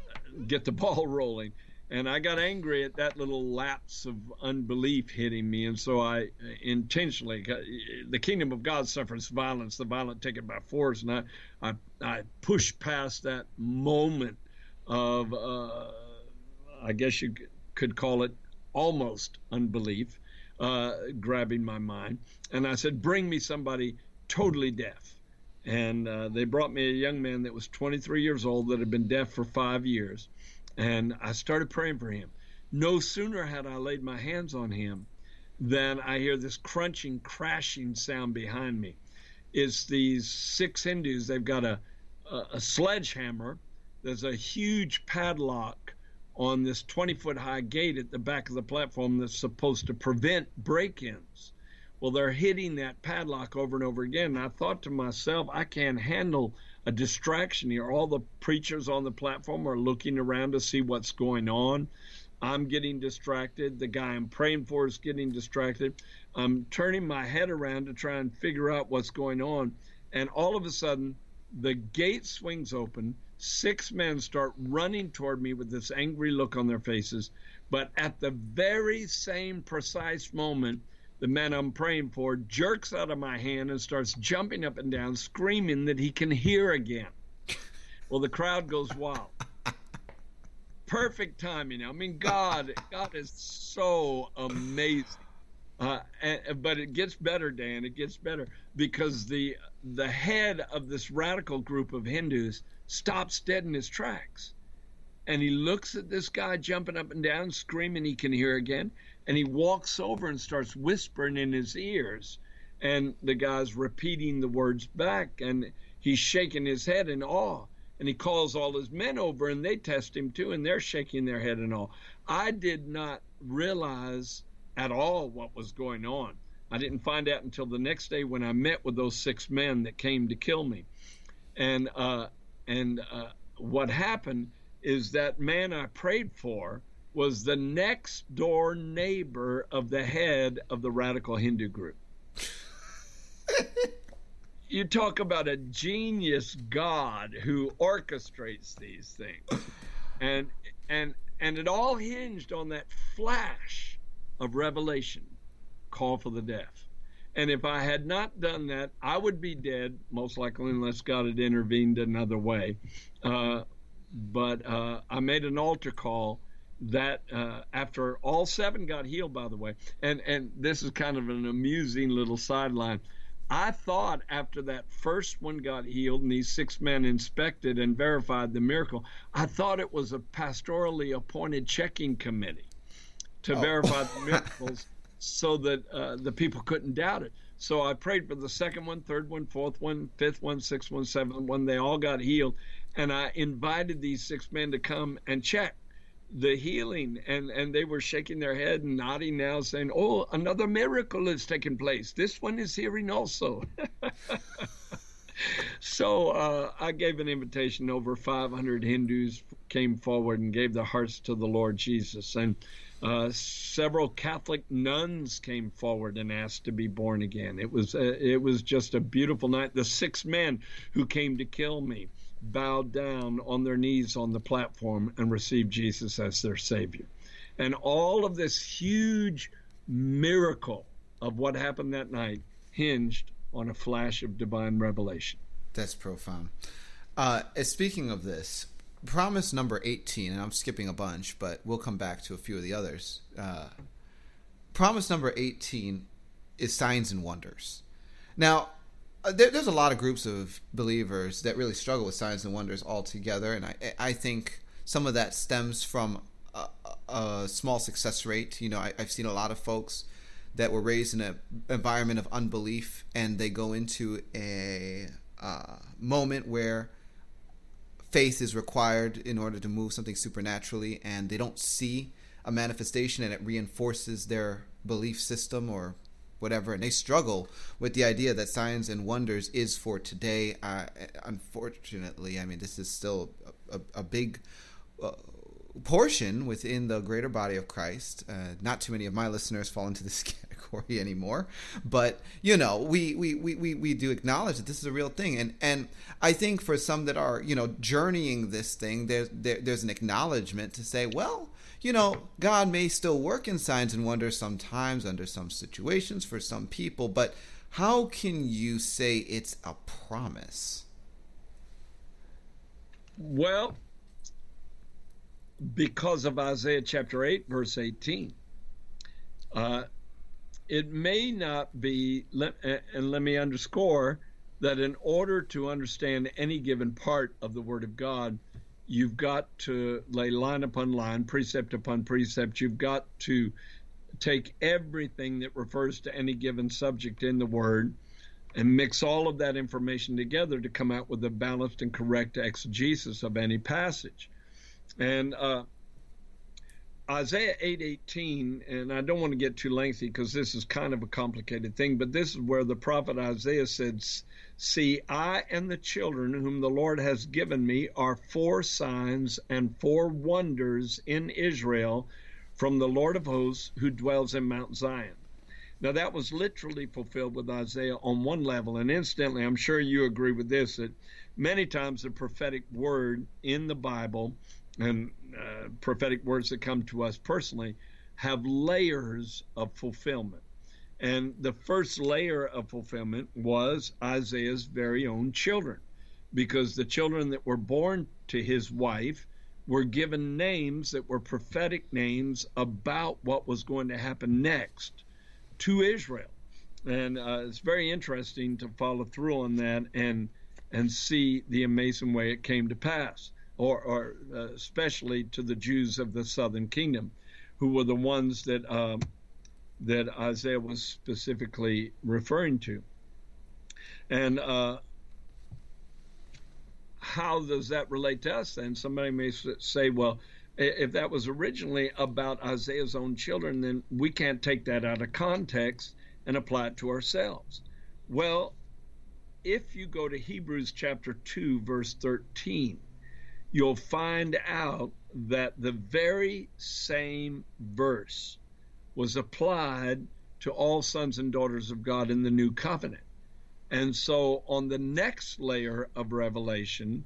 get the ball rolling. And I got angry at that little lapse of unbelief hitting me, and so I intentionally, the kingdom of God suffers violence, the violent take it by force, and I, I, I pushed past that moment of, uh, I guess you could call it almost unbelief, uh, grabbing my mind. And I said, Bring me somebody totally deaf. And uh, they brought me a young man that was 23 years old that had been deaf for five years. And I started praying for him. No sooner had I laid my hands on him than I hear this crunching, crashing sound behind me. It's these six Hindus. They've got a, a, a sledgehammer. There's a huge padlock on this 20 foot high gate at the back of the platform that's supposed to prevent break ins. Well, they're hitting that padlock over and over again. And I thought to myself, I can't handle a distraction here. All the preachers on the platform are looking around to see what's going on. I'm getting distracted. The guy I'm praying for is getting distracted. I'm turning my head around to try and figure out what's going on. And all of a sudden, the gate swings open Six men start running toward me with this angry look on their faces. But at the very same precise moment, the man I'm praying for jerks out of my hand and starts jumping up and down, screaming that he can hear again. Well, the crowd goes wild. Perfect timing. I mean, God, God is so amazing. Uh, and, but it gets better, Dan. It gets better because the the head of this radical group of Hindus stops dead in his tracks. And he looks at this guy jumping up and down, screaming he can hear again. And he walks over and starts whispering in his ears. And the guy's repeating the words back. And he's shaking his head in awe. And he calls all his men over and they test him too. And they're shaking their head in awe. I did not realize at all what was going on. I didn't find out until the next day when I met with those six men that came to kill me. And uh, and uh, what happened is that man I prayed for was the next door neighbor of the head of the radical Hindu group. you talk about a genius God who orchestrates these things. And and and it all hinged on that flash of revelation, call for the deaf. And if I had not done that, I would be dead, most likely, unless God had intervened another way. Uh, but uh, I made an altar call that uh, after all seven got healed, by the way, and, and this is kind of an amusing little sideline. I thought after that first one got healed and these six men inspected and verified the miracle, I thought it was a pastorally appointed checking committee to oh. verify the miracles so that uh, the people couldn't doubt it. So I prayed for the second one, third one, fourth one, fifth one, sixth one, seventh one. They all got healed. And I invited these six men to come and check the healing. And, and they were shaking their head and nodding now, saying, Oh, another miracle has taken place. This one is hearing also. so uh, I gave an invitation. Over 500 Hindus came forward and gave their hearts to the Lord Jesus. And uh, several Catholic nuns came forward and asked to be born again. It was uh, it was just a beautiful night. The six men who came to kill me bowed down on their knees on the platform and received Jesus as their Savior. And all of this huge miracle of what happened that night hinged on a flash of divine revelation. That's profound. Uh, speaking of this, promise number 18, and I'm skipping a bunch, but we'll come back to a few of the others. Uh, promise number 18 is signs and wonders. Now, uh, there, there's a lot of groups of believers that really struggle with signs and wonders altogether, and I, I think some of that stems from a, a small success rate. You know, I, I've seen a lot of folks that were raised in an environment of unbelief, and they go into a uh, moment where faith is required in order to move something supernaturally, and they don't see a manifestation, and it reinforces their belief system or whatever, and they struggle with the idea that signs and wonders is for today. Uh, unfortunately, I mean, this is still a, a, a big uh, portion within the greater body of Christ. Uh, not too many of my listeners fall into this category anymore, but you know, we, we, we, we, we do acknowledge that this is a real thing. And, and I think for some that are, you know, journeying this thing, there's, there, there's an acknowledgement to say, well, you know, God may still work in signs and wonders sometimes under some situations for some people, but how can you say it's a promise? Well, because of Isaiah chapter 8, verse 18. Uh, it may not be, and let me underscore that in order to understand any given part of the Word of God, you've got to lay line upon line, precept upon precept. You've got to take everything that refers to any given subject in the Word and mix all of that information together to come out with a balanced and correct exegesis of any passage. And uh, Isaiah 8:18, and I don't want to get too lengthy because this is kind of a complicated thing, but this is where the prophet Isaiah said, "See, I and the children whom the Lord has given me are for signs and for wonders in Israel from the Lord of hosts who dwells in Mount Zion." Now that was literally fulfilled with Isaiah on one level, and instantly, I'm sure you agree with this that many times the prophetic word in the Bible and uh, prophetic words that come to us personally have layers of fulfillment. And the first layer of fulfillment was Isaiah's very own children, because the children that were born to his wife were given names that were prophetic names about what was going to happen next to Israel. And uh, it's very interesting to follow through on that and and see the amazing way it came to pass or, or uh, especially to the Jews of the southern kingdom, who were the ones that um, that Isaiah was specifically referring to. And uh, how does that relate to us then? Somebody may say, well, if that was originally about Isaiah's own children, then we can't take that out of context and apply it to ourselves. Well, if you go to Hebrews chapter 2, verse 13, you'll find out that the very same verse was applied to all sons and daughters of God in the new covenant. And so on the next layer of revelation,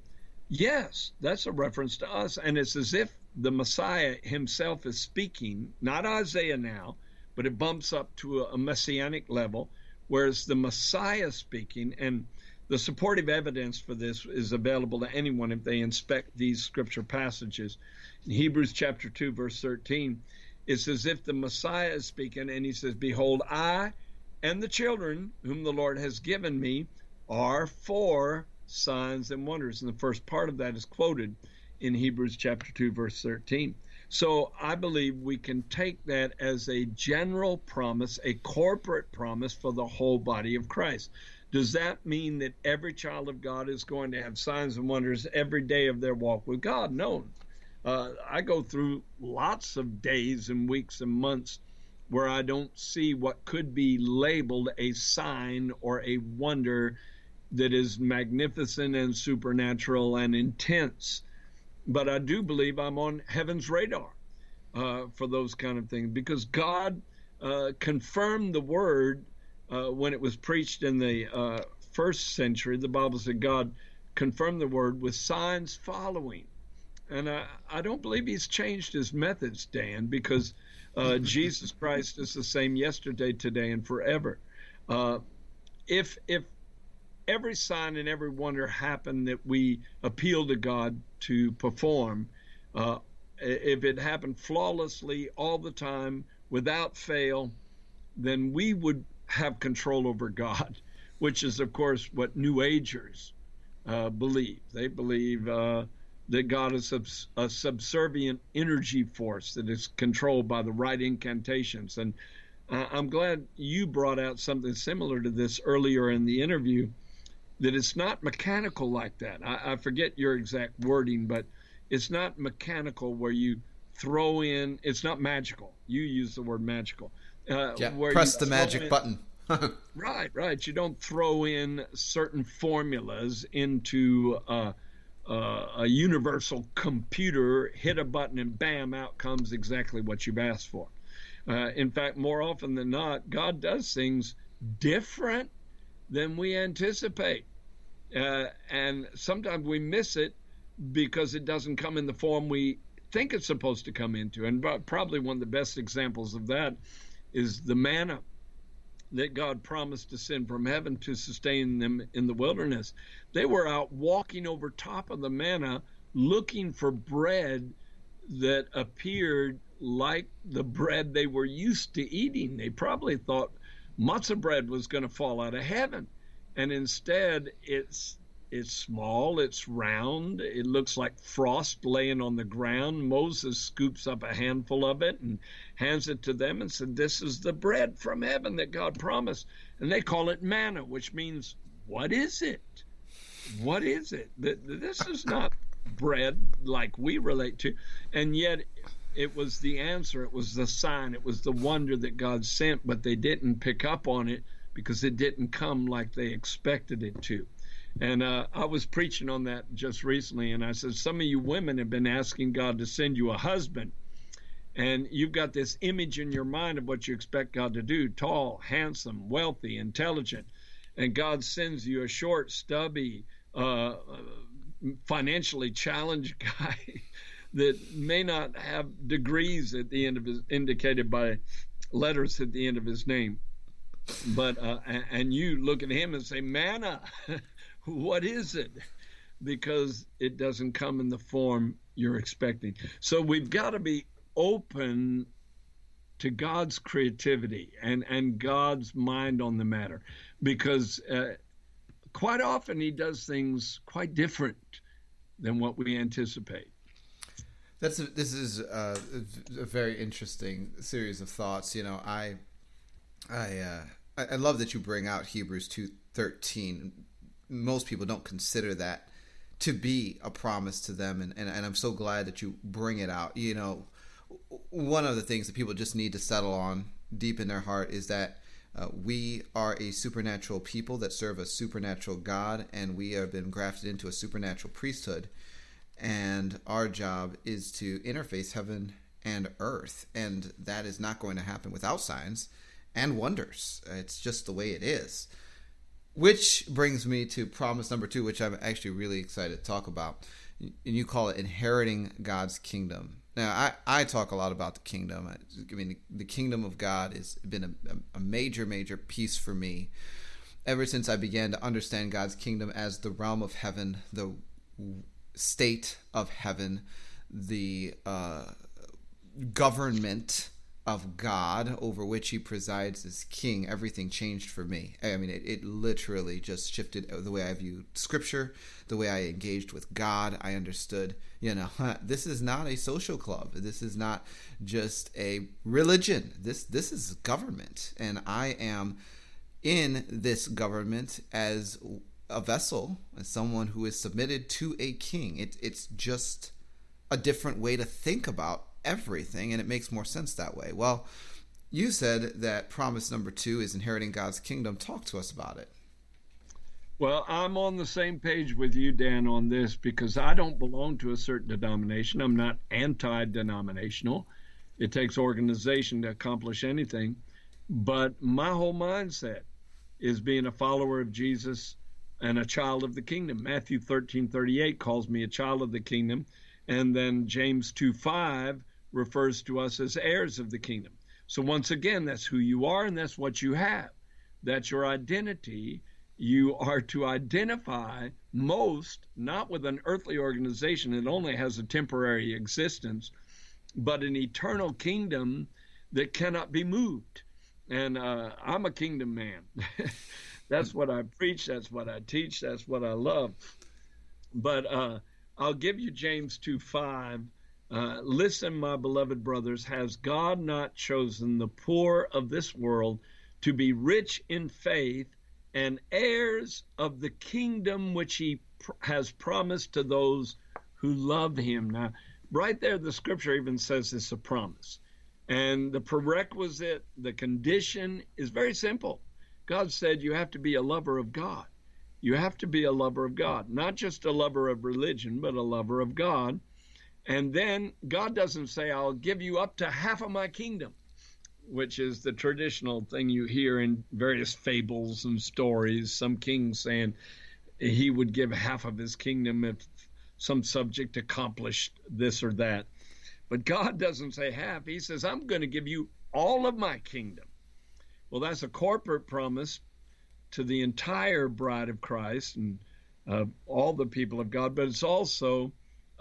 yes, that's a reference to us. And it's as if the Messiah himself is speaking, not Isaiah now, but it bumps up to a, messianic level, whereas the Messiah speaking, and the supportive evidence for this is available to anyone if they inspect these scripture passages. In Hebrews chapter 2, verse 13, it's as if the Messiah is speaking, and he says, Behold, I and the children whom the Lord has given me are for signs and wonders. And the first part of that is quoted in Hebrews chapter 2, verse 13. So I believe we can take that as a general promise, a corporate promise for the whole body of Christ. Does that mean that every child of God is going to have signs and wonders every day of their walk with God? No. Uh, I go through lots of days and weeks and months where I don't see what could be labeled a sign or a wonder that is magnificent and supernatural and intense. But I do believe I'm on heaven's radar uh, for those kind of things because God uh, confirmed the word uh, when it was preached in the uh, first century, the Bible said God confirmed the word with signs following. And I, I don't believe he's changed his methods, Dan, because uh, Jesus Christ is the same yesterday, today, and forever. Uh, if if every sign and every wonder happened that we appeal to God to perform, uh, if it happened flawlessly all the time without fail, then we would have control over God, which is, of course, what New Agers uh, believe. They believe uh, that God is a subservient energy force that is controlled by the right incantations. And uh, I'm glad you brought out something similar to this earlier in the interview. That it's not mechanical like that. I, I forget your exact wording, but it's not mechanical where you throw in. It's not magical. You use the word magical uh, yeah, press the magic in, button. right, right. You don't throw in certain formulas into uh, uh, a universal computer, hit a button, and bam, out comes exactly what you've asked for. Uh, in fact, more often than not, God does things different than we anticipate. Uh, and sometimes we miss it because it doesn't come in the form we think it's supposed to come into. And probably one of the best examples of that is the manna that God promised to send from heaven to sustain them in the wilderness. They were out walking over top of the manna looking for bread that appeared like the bread they were used to eating. They probably thought matzah bread was going to fall out of heaven. And instead, it's it's small, it's round, it looks like frost laying on the ground. Moses scoops up a handful of it and hands it to them and said, This is the bread from heaven that God promised. And they call it manna, which means, What is it? What is it? This is not bread like we relate to. And yet, it was the answer, it was the sign, it was the wonder that God sent, but they didn't pick up on it because it didn't come like they expected it to. And uh, I was preaching on that just recently, and I said, Some of you women have been asking God to send you a husband, and you've got this image in your mind of what you expect God to do tall, handsome, wealthy, intelligent. And God sends you a short, stubby, uh, financially challenged guy that may not have degrees at the end of his indicated by letters at the end of his name but uh, and you look at him and say manna what is it? Because it doesn't come in the form you're expecting. So we've got to be open to God's creativity and, and God's mind on the matter because uh, quite often He does things quite different than what we anticipate. That's a, this is a, a, very interesting series of thoughts. You know, I I uh, I love that you bring out Hebrews two thirteen most people don't consider that to be a promise to them and, and, and i'm so glad that you bring it out you know one of the things that people just need to settle on deep in their heart is that uh, we are a supernatural people that serve a supernatural God, and we have been grafted into a supernatural priesthood. And our job is to interface heaven and earth, and that is not going to happen without signs and wonders. It's just the way it is. Which brings me to promise number two, which I'm actually really excited to talk about. And you call it inheriting God's kingdom. Now, I, I talk a lot about the kingdom. I, mean, the, kingdom of God has been a, a major, major piece for me ever since I began to understand God's kingdom as the realm of heaven, the state of heaven, the uh, government of God over which he presides as king, everything changed for me. I mean, it, it, literally just shifted the way I viewed scripture, the way I engaged with God. I understood, you know, this is not a social club. This is not just a religion. This this is government, and I am in this government as a vessel, as someone who is submitted to a king. It, it's just a different way to think about everything, and it makes more sense that way. Well, you said that promise number two is inheriting God's kingdom. Talk to us about it. Well, I'm on the same page with you, Dan, on this because I don't belong to a certain denomination. I'm not anti denominational. It takes organization to accomplish anything. But my whole mindset is being a follower of Jesus and a child of the kingdom. Matthew 13 38 calls me a child of the kingdom. And then James 2 5 refers to us as heirs of the kingdom. So, once again, that's who you are and that's what you have. That's your identity. You are to identify most not with an earthly organization that only has a temporary existence, but an eternal kingdom that cannot be moved. And uh, I'm a kingdom man. that's what I preach. That's what I teach. That's what I love. But uh, I'll give you James 2 5 uh, listen, my beloved brothers, has God not chosen the poor of this world to be rich in faith and heirs of the kingdom which he pr- has promised to those who love him? Now, right there, the scripture even says it's a promise. And the prerequisite, the condition is very simple. God said you have to be a lover of God. You have to be a lover of God, not just a lover of religion, but a lover of God. And then God doesn't say, I'll give you up to half of my kingdom, which is the traditional thing you hear in various fables and stories. Some king saying he would give half of his kingdom if some subject accomplished this or that. But God doesn't say half. He says, I'm going to give you all of my kingdom. Well, that's a corporate promise to the entire bride of Christ and uh, all the people of God, but it's also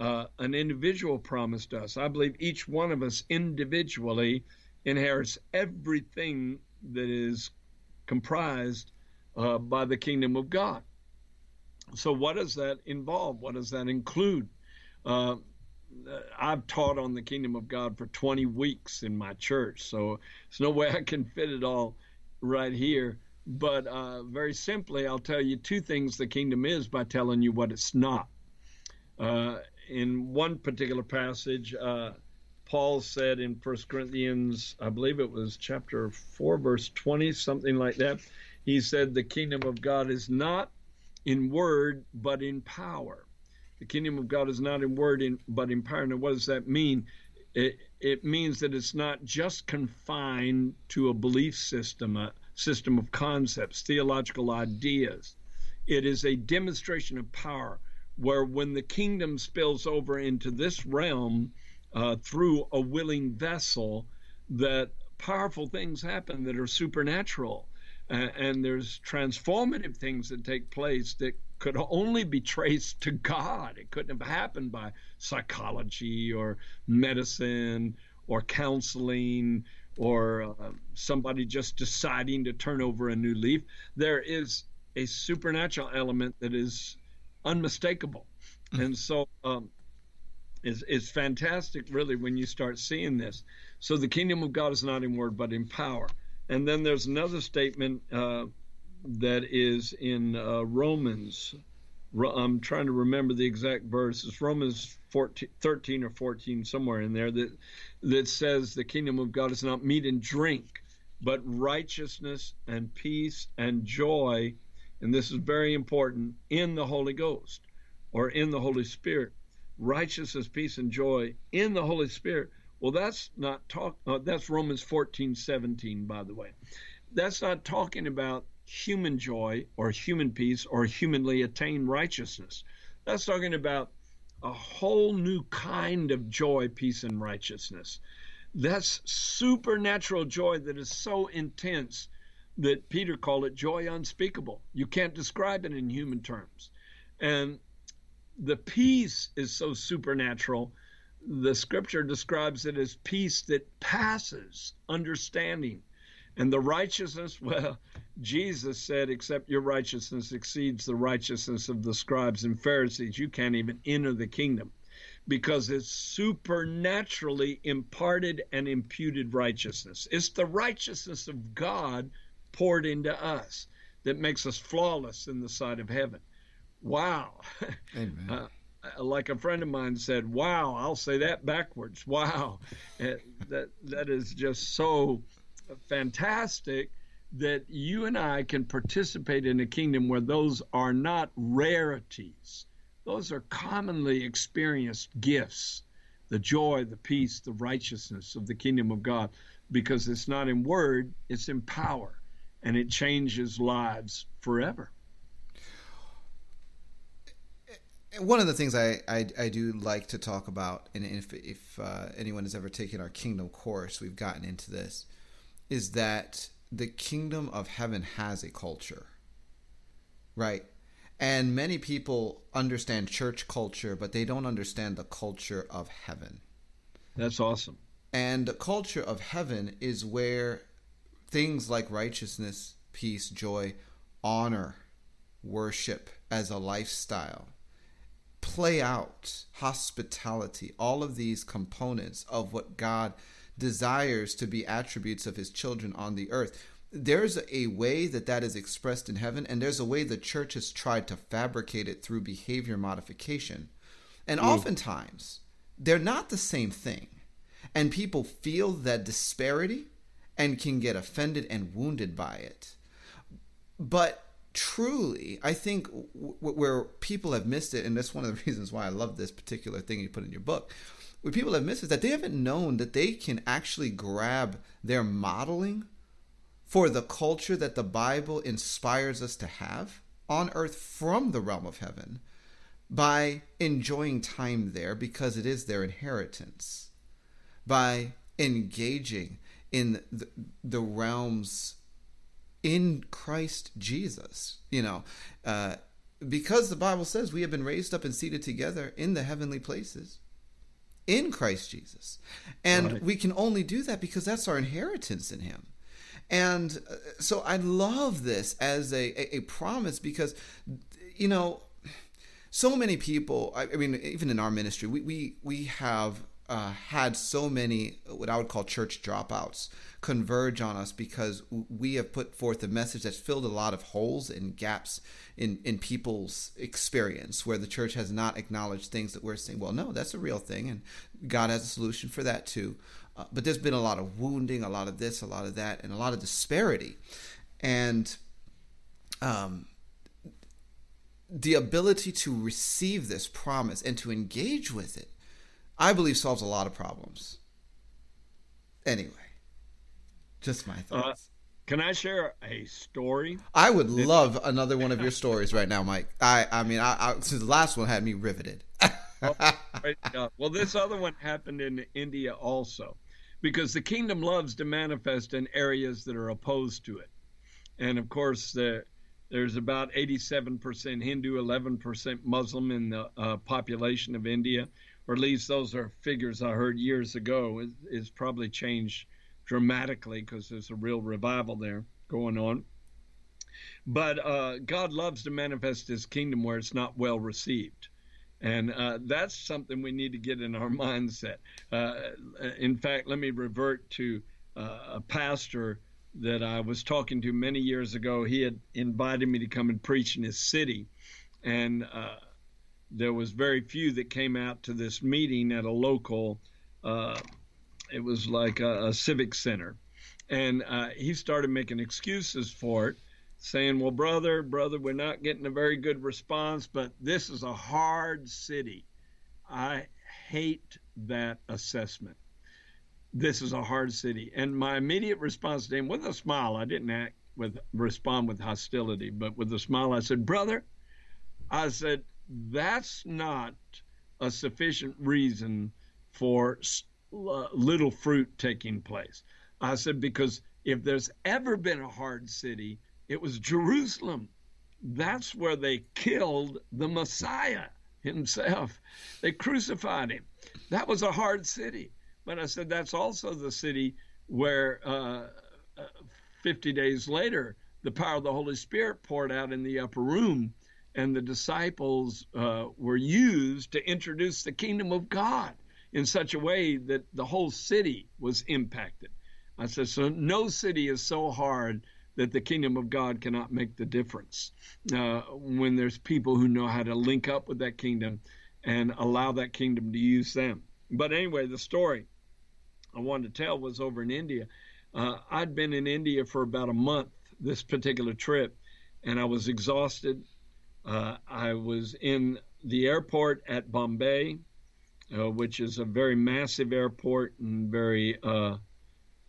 uh, an individual promise to us. I believe each one of us individually inherits everything that is comprised uh, by the kingdom of God. So, what does that involve? What does that include? Uh, I've taught on the kingdom of God for 20 weeks in my church, so there's no way I can fit it all right here. But uh, very simply, I'll tell you two things the kingdom is by telling you what it's not. Uh, in one particular passage, uh, Paul said in 1 Corinthians, I believe it was chapter 4, verse 20, something like that, he said, The kingdom of God is not in word, but in power. The kingdom of God is not in word, in, but in power. Now, what does that mean? It, it means that it's not just confined to a belief system, a system of concepts, theological ideas. It is a demonstration of power where when the kingdom spills over into this realm uh, through a willing vessel, that powerful things happen that are supernatural. Uh, and there's transformative things that take place that could only be traced to God. It couldn't have happened by psychology or medicine or counseling or uh, somebody just deciding to turn over a new leaf. There is a supernatural element that is unmistakable. Mm. And so um, it's, it's fantastic, really, when you start seeing this. So the kingdom of God is not in word, but in power. And then there's another statement uh, that is in uh, Romans. I'm trying to remember the exact verse. It's Romans 14, 13 or 14, somewhere in there, that, that says the kingdom of God is not meat and drink, but righteousness and peace and joy. And this is very important in the Holy Ghost or in the Holy Spirit. Righteousness, peace, and joy in the Holy Spirit. Well, that's not talk. Uh, that's Romans 14, 17, by the way. That's not talking about human joy or human peace or humanly attained righteousness. That's talking about a whole new kind of joy, peace, and righteousness. That's supernatural joy that is so intense that Peter called it joy unspeakable. You can't describe it in human terms. And the peace is so supernatural. The scripture describes it as peace that passes understanding. And the righteousness, well, Jesus said, except your righteousness exceeds the righteousness of the scribes and Pharisees, you can't even enter the kingdom because it's supernaturally imparted and imputed righteousness. It's the righteousness of God poured into us that makes us flawless in the sight of heaven. Wow. Amen. Uh, like a friend of mine said, "Wow!" I'll say that backwards. Wow, that that is just so fantastic that you and I can participate in a kingdom where those are not rarities; those are commonly experienced gifts. The joy, the peace, the righteousness of the kingdom of God, because it's not in word, it's in power, and it changes lives forever. one of the things I, I, I, do like to talk about, and if, if uh, anyone has ever taken our kingdom course, we've gotten into this, is that the kingdom of heaven has a culture, right? And many people understand church culture, but they don't understand the culture of heaven. That's awesome. And the culture of heaven is where things like righteousness, peace, joy, honor, worship as a lifestyle play out hospitality, all of these components of what God desires to be attributes of his children on the earth. There's a way that that is expressed in heaven, and there's a way the church has tried to fabricate it through behavior modification. And mm. oftentimes, they're not the same thing. And people feel that disparity and can get offended and wounded by it. But truly, I think w- where people have missed it, and that's one of the reasons why I love this particular thing you put in your book. What people have missed is that they haven't known that they can actually grab their modeling for the culture that the Bible inspires us to have on earth from the realm of heaven by enjoying time there because it is their inheritance, by engaging in the, the realms in Christ Jesus. You know, uh, because the Bible says we have been raised up and seated together in the heavenly places in Christ Jesus. And right. we can only do that because that's our inheritance in Him. And uh, so I love this as a, a, a promise because, you know, so many people, I, I mean, even in our ministry, we, we, we have uh, had so many what I would call church dropouts converge on us because we have put forth a message that's filled a lot of holes and gaps in, in people's experience where the church has not acknowledged things that we're saying, well, no, that's a real thing, and God has a solution for that too. Uh, but there's been a lot of wounding, a lot of this, a lot of that, and a lot of disparity. And um, the ability to receive this promise and to engage with it I believe solves a lot of problems. Anyway, just my uh, thoughts. Uh, can I share a story? I would love another one of your stories right now, Mike. I, I mean, I, I the last one had me riveted. well, this other one happened in India also, because the kingdom loves to manifest in areas that are opposed to it, and of course, the, there's about 87% Hindu, 11% Muslim in the uh, population of India or at least those are figures I heard years ago, is, is probably changed dramatically because there's a real revival there going on. But uh, God loves to manifest His kingdom where it's not well received. And uh, that's something we need to get in our mindset. Uh, in fact, let me revert to uh, a pastor that I was talking to many years ago. He had invited me to come and preach in his city. And uh, there was very few that came out to this meeting at a local. Uh, it was like a, a civic center, and uh, he started making excuses for it, saying, "Well, brother, brother, we're not getting a very good response, but this is a hard city. I hate that assessment. This is a hard city." And my immediate response to him, with a smile, I didn't act with respond with hostility, but with a smile, I said, "Brother," I said that's not a sufficient reason for uh, little fruit taking place. I said, because if there's ever been a hard city, it was Jerusalem. That's where they killed the Messiah himself. They crucified him. That was a hard city. But I said, that's also the city where uh, uh 50 days later, the power of the Holy Spirit poured out in the upper room and the disciples uh, were used to introduce the kingdom of God in such a way that the whole city was impacted. I said, so no city is so hard that the kingdom of God cannot make the difference uh, when there's people who know how to link up with that kingdom and allow that kingdom to use them. But anyway, the story I wanted to tell was over in India. Uh, I'd been in India for about a month this particular trip, and I was exhausted. Uh, I was in the airport at Bombay, uh, which is a very massive airport and very uh,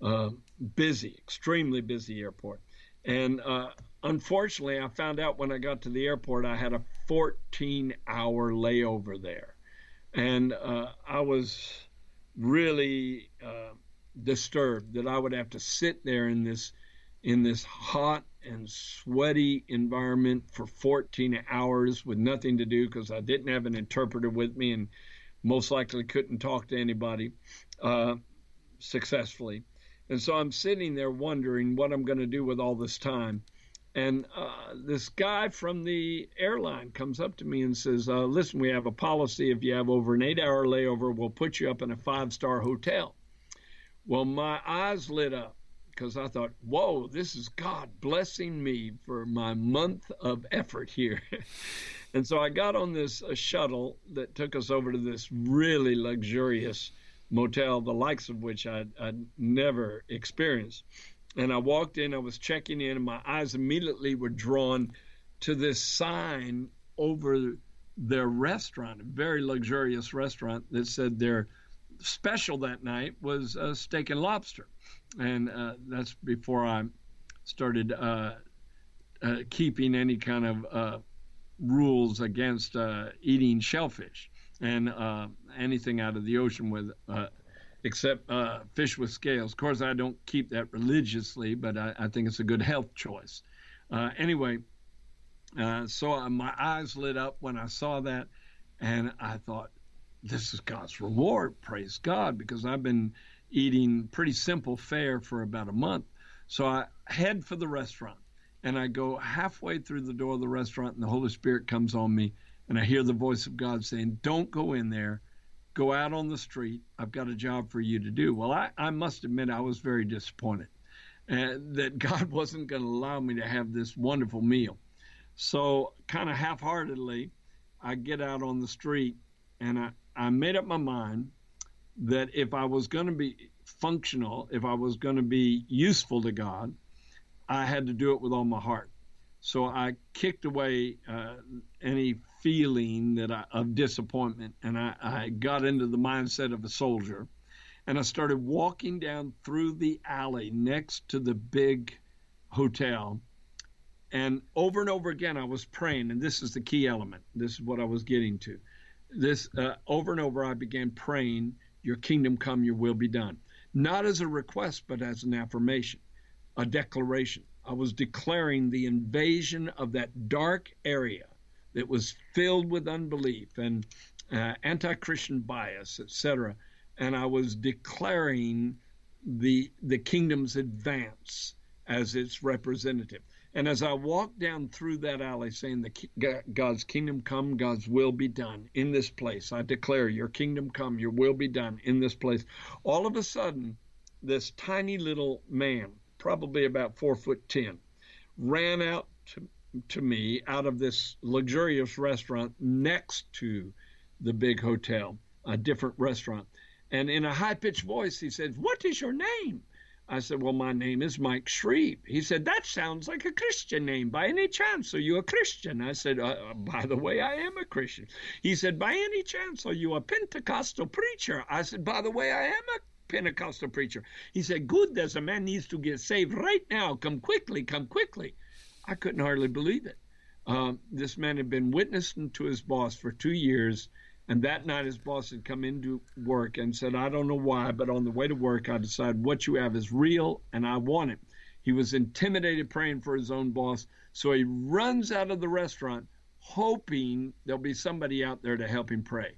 uh busy, extremely busy airport. And uh, unfortunately, I found out when I got to the airport I had a 14 hour layover there. And I was really disturbed that I would have to sit there in this in this hot and sweaty environment for 14 hours with nothing to do because I didn't have an interpreter with me and most likely couldn't talk to anybody uh, successfully. And so I'm sitting there wondering what I'm going to do with all this time. And uh, this guy from the airline comes up to me and says, uh, Listen, we have a policy. If you have over an eight hour layover, we'll put you up in a five star hotel. Well, my eyes lit up because I thought, whoa, this is God blessing me for my month of effort here. and so I got on this uh, shuttle that took us over to this really luxurious motel, the likes of which I'd, I'd never experienced. And I walked in, I was checking in, and my eyes immediately were drawn to this sign over their restaurant, a very luxurious restaurant that said their special that night was uh, steak and lobster. And uh, that's before I started uh, uh keeping any kind of uh, rules against eating shellfish and anything out of the ocean with. Except fish with scales. Of course, I don't keep that religiously, but I, I think it's a good health choice. anyway, so my eyes lit up when I saw that, and I thought, this is God's reward. Praise God, because I've been eating pretty simple fare for about a month. So I head for the restaurant, and I go halfway through the door of the restaurant, and the Holy Spirit comes on me, and I hear the voice of God saying, Don't go in there. Go out on the street. I've got a job for you to do. Well, I, I must admit, I was very disappointed uh, that God wasn't going to allow me to have this wonderful meal. So, kind of half heartedly, I get out on the street and I, I made up my mind that if I was going to be functional, if I was going to be useful to God, I had to do it with all my heart. So I kicked away uh, any feeling that I, of disappointment, and I, I got into the mindset of a soldier, and I started walking down through the alley next to the big hotel and over and over again, I was praying, and this is the key element. This is what I was getting to. This uh, over and over, I began praying, "Your kingdom come, Your will be done." Not as a request, but as an affirmation, a declaration. I was declaring the invasion of that dark area that was filled with unbelief and uh, anti-Christian bias, etc. And I was declaring the the kingdom's advance as its representative. And as I walked down through that alley saying, the, God's kingdom come, God's will be done in this place, I declare, your kingdom come, your will be done in this place. All of a sudden, this tiny little man, probably about four foot ten, ran out to, to me out of this luxurious restaurant next to the big hotel, a different restaurant. And in a high pitched voice, he said, What is your name? I said, Well, my name is Mike Shreve. He said, That sounds like a Christian name. By any chance, are you a Christian? I said, uh, uh, By the way, I am a Christian. He said, By any chance, are you a Pentecostal preacher? I said, By the way, I am a Pentecostal preacher. He said, Good, there's a man needs to get saved right now. Come quickly, come quickly. I couldn't hardly believe it. Uh, this man had been witnessing to his boss for two years and that night, his boss had come into work and said, I don't know why, but on the way to work, I decided what you have is real and I want it. He was intimidated praying for his own boss. So he runs out of the restaurant hoping there'll be somebody out there to help him pray.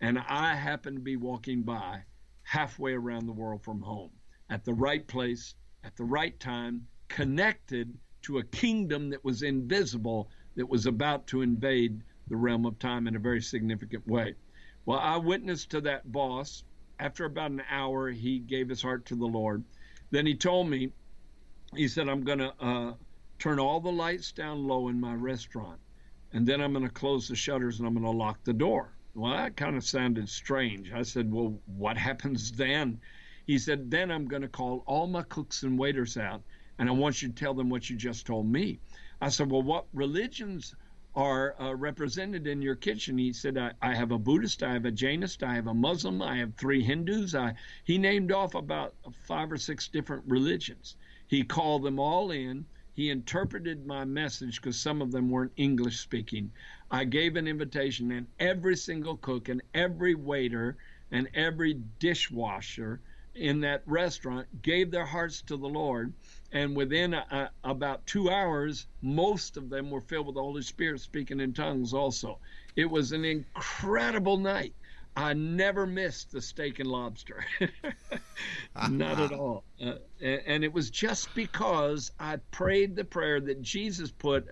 And I happened to be walking by halfway around the world from home at the right place, at the right time, connected to a kingdom that was invisible that was about to invade the realm of time in a very significant way. Well, I witnessed to that boss. After about an hour, he gave his heart to the Lord. Then he told me, he said, I'm going to uh, turn all the lights down low in my restaurant, and then I'm going to close the shutters and I'm going to lock the door. Well, that kind of sounded strange. I said, Well, what happens then? He said, Then I'm going to call all my cooks and waiters out, and I want you to tell them what you just told me. I said, Well, what religions are uh, represented in your kitchen. He said, I, I, have a Buddhist, I have a Jainist, I have a Muslim, I have three Hindus. I, he named off about five or six different religions. He called them all in. He interpreted my message because some of them weren't English speaking. I gave an invitation, and every single cook and every waiter and every dishwasher in that restaurant gave their hearts to the Lord and within a, a, about two hours, most of them were filled with the Holy Spirit speaking in tongues also. It was an incredible night. I never missed the steak and lobster. Not at all. Uh, and, and it was just because I prayed the prayer that Jesus put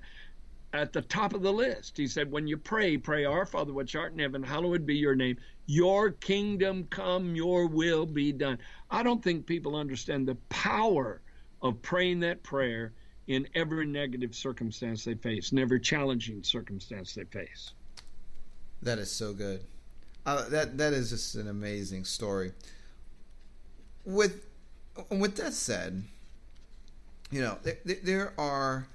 at the top of the list. He said, When you pray, pray, Our Father which art in heaven, hallowed be your name. Your kingdom come, your will be done. I don't think people understand the power of praying that prayer in every negative circumstance they face, in every challenging circumstance they face. That is so good. Uh, that that is just an amazing story. With with that said, you know there, there are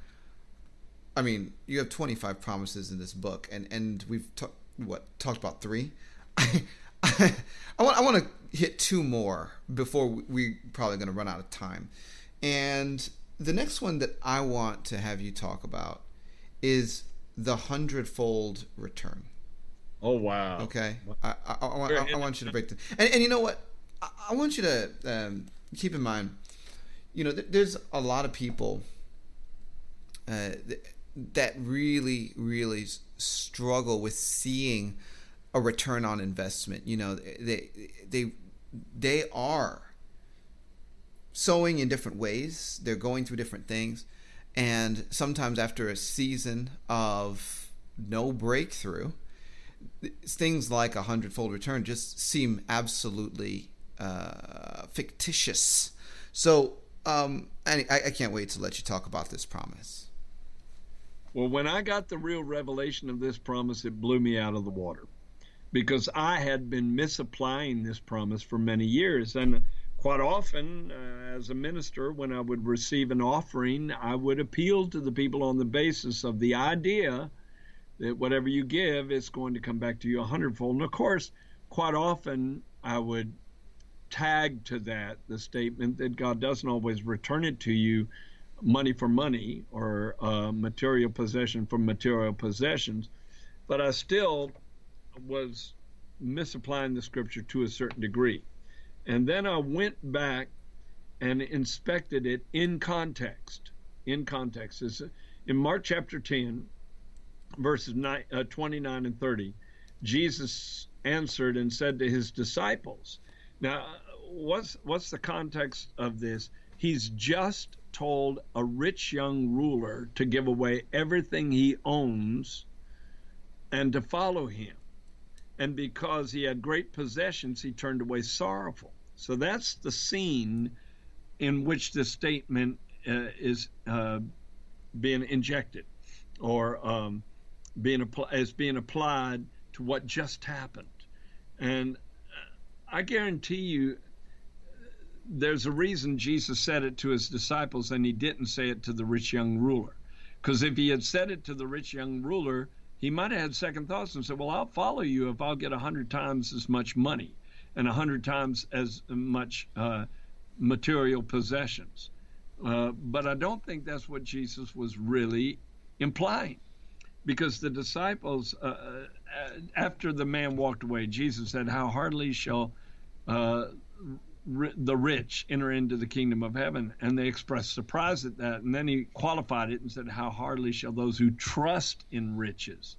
I mean, you have 25 promises in this book, and and we've ta- what talked about three. I, I, want I want to hit two more before we're probably going to run out of time, and the next one that I want to have you talk about is the hundredfold return. Oh wow! Okay, I, I, I, want, I, want you to break the and, and you know what I, want you to um, keep in mind. You know, there's a lot of people uh, that really, really struggle with seeing a return on investment. You know, they they they are sowing in different ways. They're going through different things, and sometimes after a season of no breakthrough, things like a hundredfold return just seem absolutely uh, fictitious. So, um, I, I can't wait to let you talk about this promise. Well, when I got the real revelation of this promise, it blew me out of the water because I had been misapplying this promise for many years. And quite often, uh, as a minister, when I would receive an offering, I would appeal to the people on the basis of the idea that whatever you give, it's going to come back to you a hundredfold. And of course, quite often, I would tag to that the statement that God doesn't always return it to you money for money or uh, material possession for material possessions, but I still was misapplying the scripture to a certain degree. And then I went back and inspected it in context. In context. It's in Mark chapter 10, verses nine, uh, 29 and 30. Jesus answered and said to his disciples. Now, what's what's the context of this? He's just told a rich young ruler to give away everything he owns and to follow him. And because he had great possessions, he turned away sorrowful. So that's the scene in which this statement uh, is uh, being injected or um, being is being applied to what just happened. And I guarantee you, there's a reason Jesus said it to his disciples and he didn't say it to the rich young ruler. Because if he had said it to the rich young ruler, he might have had second thoughts and said, Well, I'll follow you if I'll get a hundred times as much money and a hundred times as much uh, material possessions. Uh, but I don't think that's what Jesus was really implying. Because the disciples, uh, uh after the man walked away, Jesus said, How hardly shall uh, the rich enter into the kingdom of heaven. And they expressed surprise at that. And then he qualified it and said, How hardly shall those who trust in riches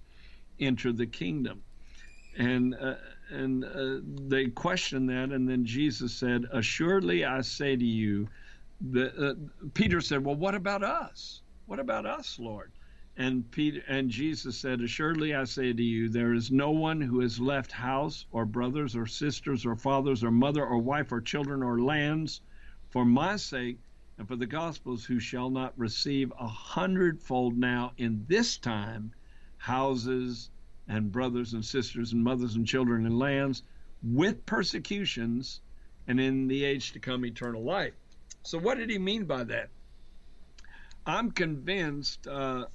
enter the kingdom? And uh, and uh, they questioned that, and then Jesus said, "Assuredly, I say to you, that uh, Peter said, Well, what about us? What about us, Lord?" And Peter and Jesus said, Assuredly I say to you, there is no one who has left house or brothers or sisters or fathers or mother or wife or children or lands for my sake and for the gospel's who shall not receive a hundredfold now in this time houses and brothers and sisters and mothers and children and lands with persecutions and in the age to come eternal life. So what did he mean by that? I'm convinced uh,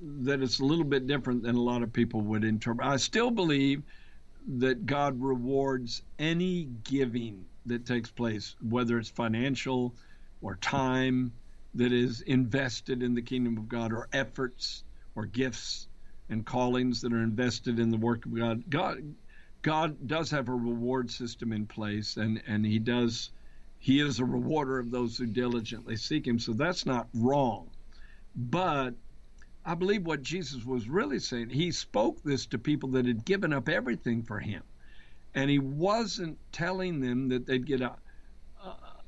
that it's a little bit different than a lot of people would interpret. I still believe that God rewards any giving that takes place, whether it's financial or time that is invested in the kingdom of God, or efforts or gifts and callings that are invested in the work of God. God, God does have a reward system in place, and and He does. He is a rewarder of those who diligently seek Him. So that's not wrong. But I believe what Jesus was really saying, he spoke this to people that had given up everything for him. And he wasn't telling them that they'd get a,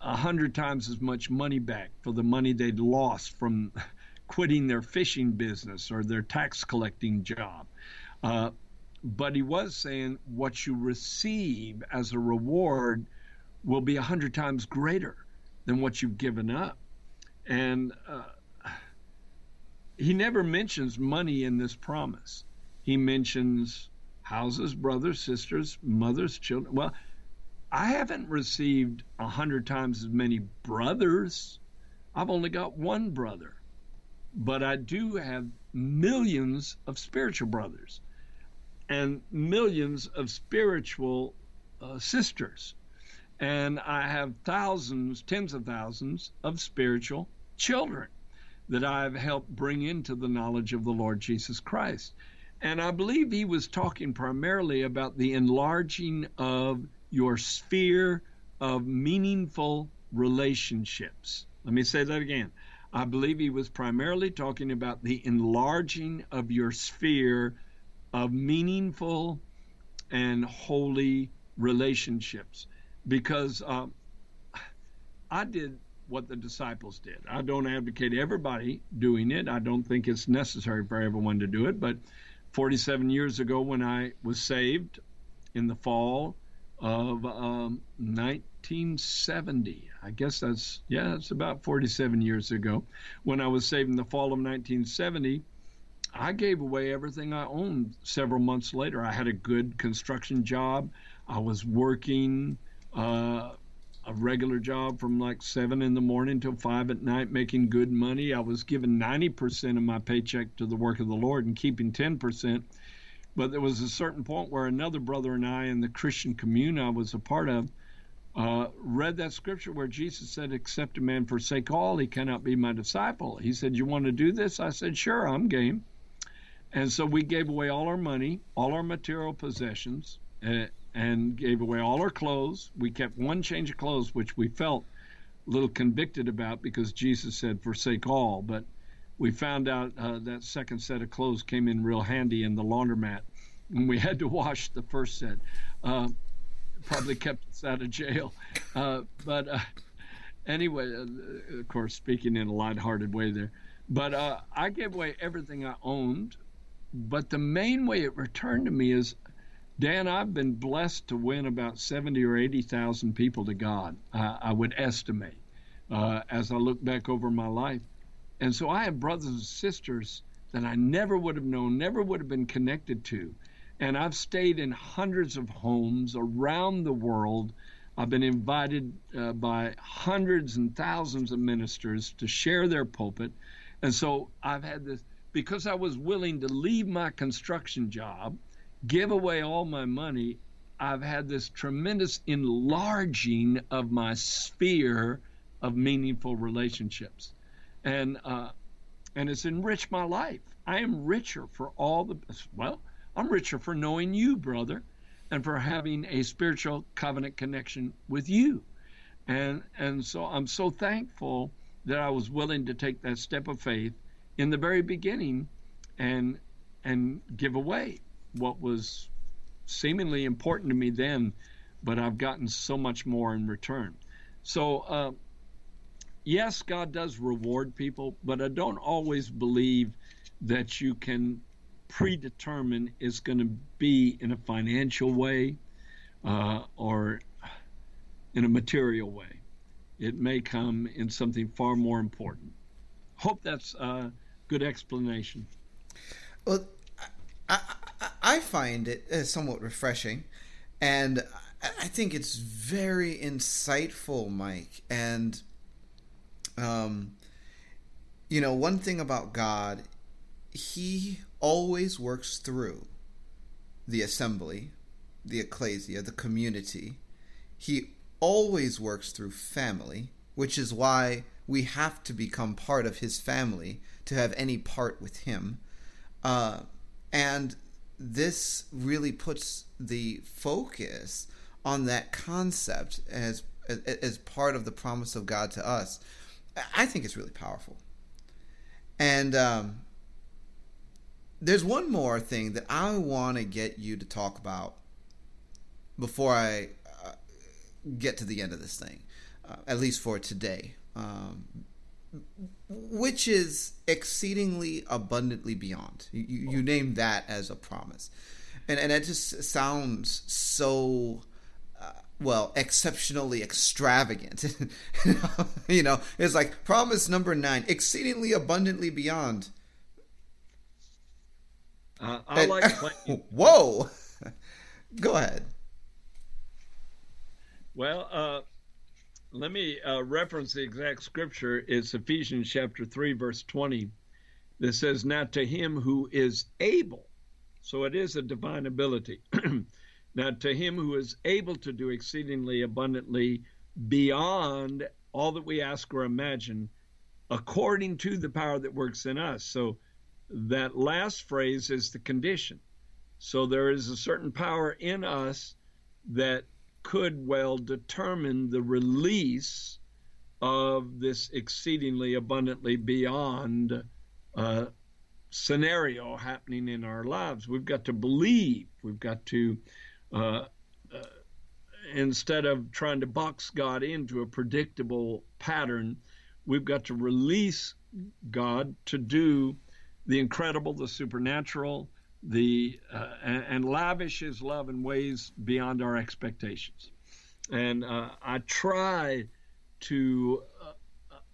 a hundred times as much money back for the money they'd lost from quitting their fishing business or their tax collecting job. Uh, but he was saying what you receive as a reward will be a hundred times greater than what you've given up. And uh, he never mentions money in this promise. He mentions houses, brothers, sisters, mothers, children. Well, I haven't received a hundred times as many brothers. I've only got one brother. but I do have millions of spiritual brothers and millions of spiritual uh, sisters. And I have thousands, tens of thousands of spiritual children that I've helped bring into the knowledge of the Lord Jesus Christ. And I believe he was talking primarily about the enlarging of your sphere of meaningful relationships. Let me say that again. I believe he was primarily talking about the enlarging of your sphere of meaningful and holy relationships. Because uh, I did what the disciples did. I don't advocate everybody doing it. I don't think it's necessary for everyone to do it. But 47 years ago, when I was saved in the fall of um, 1970, I guess that's, yeah, it's about 47 years ago, when I was saved in the fall of 1970. I gave away everything I owned several months later. I had a good construction job. I was working uh, a regular job from like seven in the morning till five at night, making good money. I was giving 90% of my paycheck to the work of the Lord and keeping 10%. But there was a certain point where another brother and I in the Christian commune I was a part of uh, read that scripture where Jesus said, Except a man forsake all, he cannot be my disciple. He said, You want to do this? I said, Sure, I'm game. And so we gave away all our money, all our material possessions, uh, and gave away all our clothes. We kept one change of clothes, which we felt a little convicted about because Jesus said, Forsake all. But we found out uh, that second set of clothes came in real handy in the laundromat. And we had to wash the first set. Uh, probably kept us out of jail. Uh, but uh, anyway, uh, of course, speaking in a lighthearted way there. But uh, I gave away everything I owned. But the main way it returned to me is Dan, I've been blessed to win about 70 or 80,000 people to God, uh, I would estimate, uh, as I look back over my life. And so I have brothers and sisters that I never would have known, never would have been connected to. And I've stayed in hundreds of homes around the world. I've been invited uh, by hundreds and thousands of ministers to share their pulpit. And so I've had this, because I was willing to leave my construction job give away all my money, I've had this tremendous enlarging of my sphere of meaningful relationships, and uh, and it's enriched my life. I am richer for all the well. I'm richer for knowing you, brother, and for having a spiritual covenant connection with you, and and so I'm so thankful that I was willing to take that step of faith in the very beginning, and and give away what was seemingly important to me then, but I've gotten so much more in return. So, uh, yes, God does reward people, but I don't always believe that you can predetermine it's going to be in a financial way uh, or in a material way. It may come in something far more important. Hope that's a good explanation. Well, I, I find it uh, somewhat refreshing, and I think it's very insightful, Mike. And, um, you know, one thing about God, He always works through the assembly, the ecclesia, the community. He always works through family, which is why we have to become part of His family to have any part with Him. Uh, and this really puts the focus on that concept as as part of the promise of God to us. I think it's really powerful. And um, there's one more thing that I want to get you to talk about before I uh, get to the end of this thing, uh, at least for today. Um, which is exceedingly abundantly beyond. You, you name that as a promise, and and it just sounds so. Uh, well, exceptionally extravagant. you know, it's like promise number nine, exceedingly abundantly beyond. Uh, I and, like. whoa, go ahead. Well, uh, let me uh, reference the exact scripture. It's Ephesians chapter 3, verse 20. that says, Now to him who is able, so it is a divine ability. now to him who is able to do exceedingly abundantly beyond all that we ask or imagine, according to the power that works in us. So that last phrase is the condition. So there is a certain power in us that could well determine the release of this exceedingly abundantly beyond uh, scenario happening in our lives. We've got to believe. We've got to, uh, uh, instead of trying to box God into a predictable pattern, we've got to release God to do the incredible, the supernatural, the uh, and, and, lavish His love in ways beyond our expectations. And uh, I try to uh,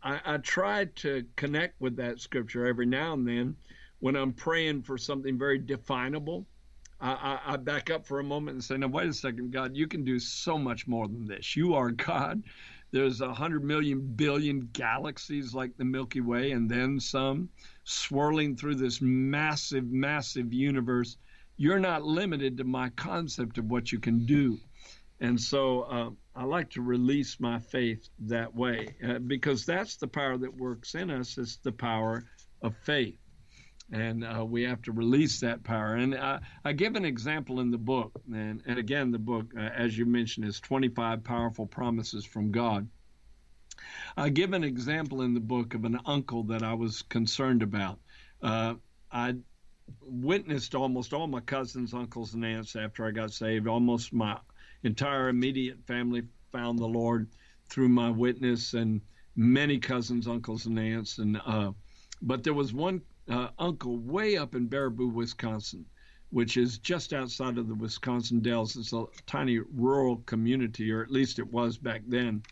I, I, try to connect with that scripture every now and then when I'm praying for something very definable. I, I, I back up for a moment and say, "Now wait a second, God, you can do so much more than this. You are God." There's a hundred million billion galaxies like the Milky Way, and then some swirling through this massive, massive universe. You're not limited to my concept of what you can do. And so uh, I like to release my faith that way uh, because that's the power that works in us. It's the power of faith. And uh, we have to release that power. And I, give an example in the book. And, and again, the book, uh, as you mentioned, is 25 Powerful Promises from God. I give an example in the book of an uncle that I was concerned about. Uh, I witnessed almost all my cousins, uncles, and aunts after I got saved. Almost my entire immediate family found the Lord through my witness, and many cousins, uncles, and aunts. And uh, but there was one uh, uncle way up in Baraboo, Wisconsin, which is just outside of the Wisconsin Dells. It's a tiny rural community, or at least it was back then.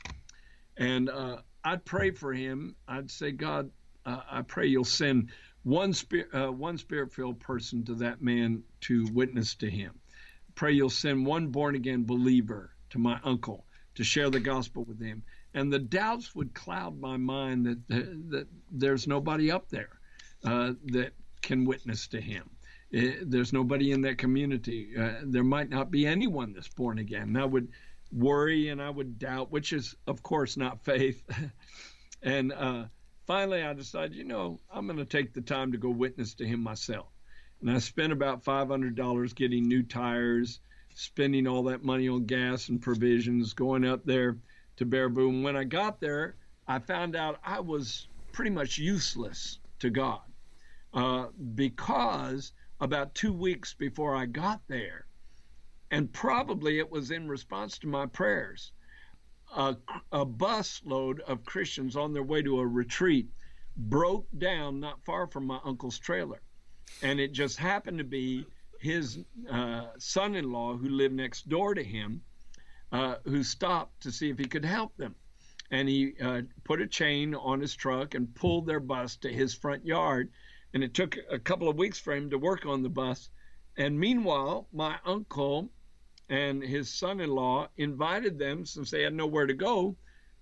And uh, I'd pray for him. I'd say, God, uh, I pray you'll send one spirit, uh, one spirit-filled person to that man to witness to him. Pray you'll send one born-again believer to my uncle to share the gospel with him. And the doubts would cloud my mind that that, that there's nobody up there uh, that can witness to him. It, uh, there's nobody in that community. Uh, there might not be anyone that's born again. I would worry and I would doubt, which is, of course, not faith. and uh, finally, I decided, you know, I'm going to take the time to go witness to him myself. And I spent about $500 getting new tires, spending all that money on gas and provisions, going up there to Baraboo. And when I got there, I found out I was pretty much useless to God uh, because about two weeks before I got there, and probably it was in response to my prayers. A, a bus load of Christians on their way to a retreat broke down not far from my uncle's trailer. And it just happened to be his uh, son in law, who lived next door to him, uh, who stopped to see if he could help them. And he uh, put a chain on his truck and pulled their bus to his front yard. And it took a couple of weeks for him to work on the bus. And meanwhile, my uncle and his son-in-law invited them since they had nowhere to go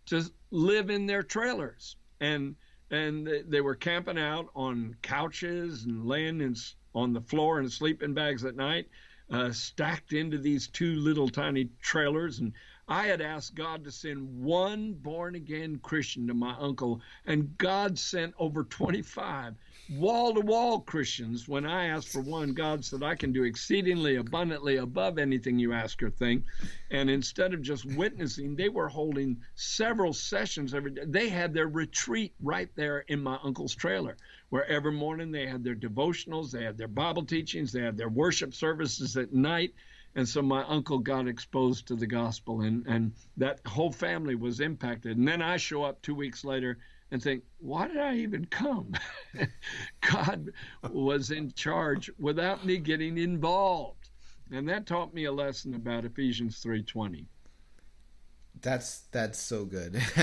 to live in their trailers. And and they were camping out on couches and laying in, on the floor in sleeping bags at night uh, stacked into these two little tiny trailers. And I had asked God to send one born again Christian to my uncle, and God sent over 25 wall to wall Christians. When I asked for one, God said, I can do exceedingly abundantly above anything you ask or think. And instead of just witnessing, they were holding several sessions every day. They had their retreat right there in my uncle's trailer, where every morning they had their devotionals, they had their Bible teachings, they had their worship services at night. And so my uncle got exposed to the gospel, and, and that whole family was impacted. And then I show up two weeks later and think, why did I even come? God was in charge without me getting involved. And that taught me a lesson about Ephesians 3:20. That's that's so good.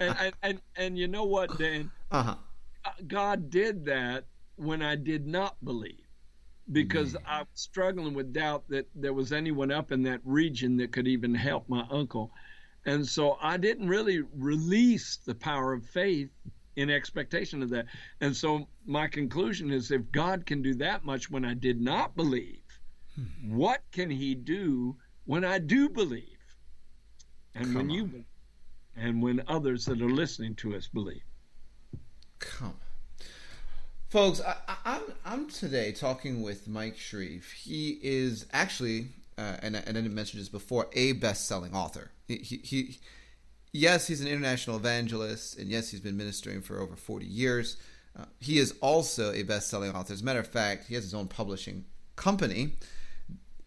and, and, and and you know what, Dan? Uh-huh. God did that when I did not believe. Because mm. I was struggling with doubt that there was anyone up in that region that could even help my uncle. And so I didn't really release the power of faith in expectation of that. And so my conclusion is if God can do that much when I did not believe, hmm. what can he do when I do believe? And Come when on. you and when others that are listening to us believe. Come Folks, I, am I'm, I'm today talking with Mike Shreve. He is actually, uh, and, and I didn't mention this before, a best-selling author. He, he, he yes, he's an international evangelist, and yes, he's been ministering for over 40 years. Uh, he is also a best selling author. As a matter of fact, he has his own publishing company,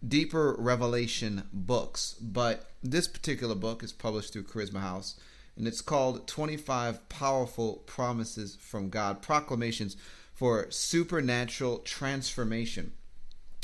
Deeper Revelation Books. But this particular book is published through Charisma House, and it's called 25 Powerful Promises from God Proclamations for Supernatural Transformation.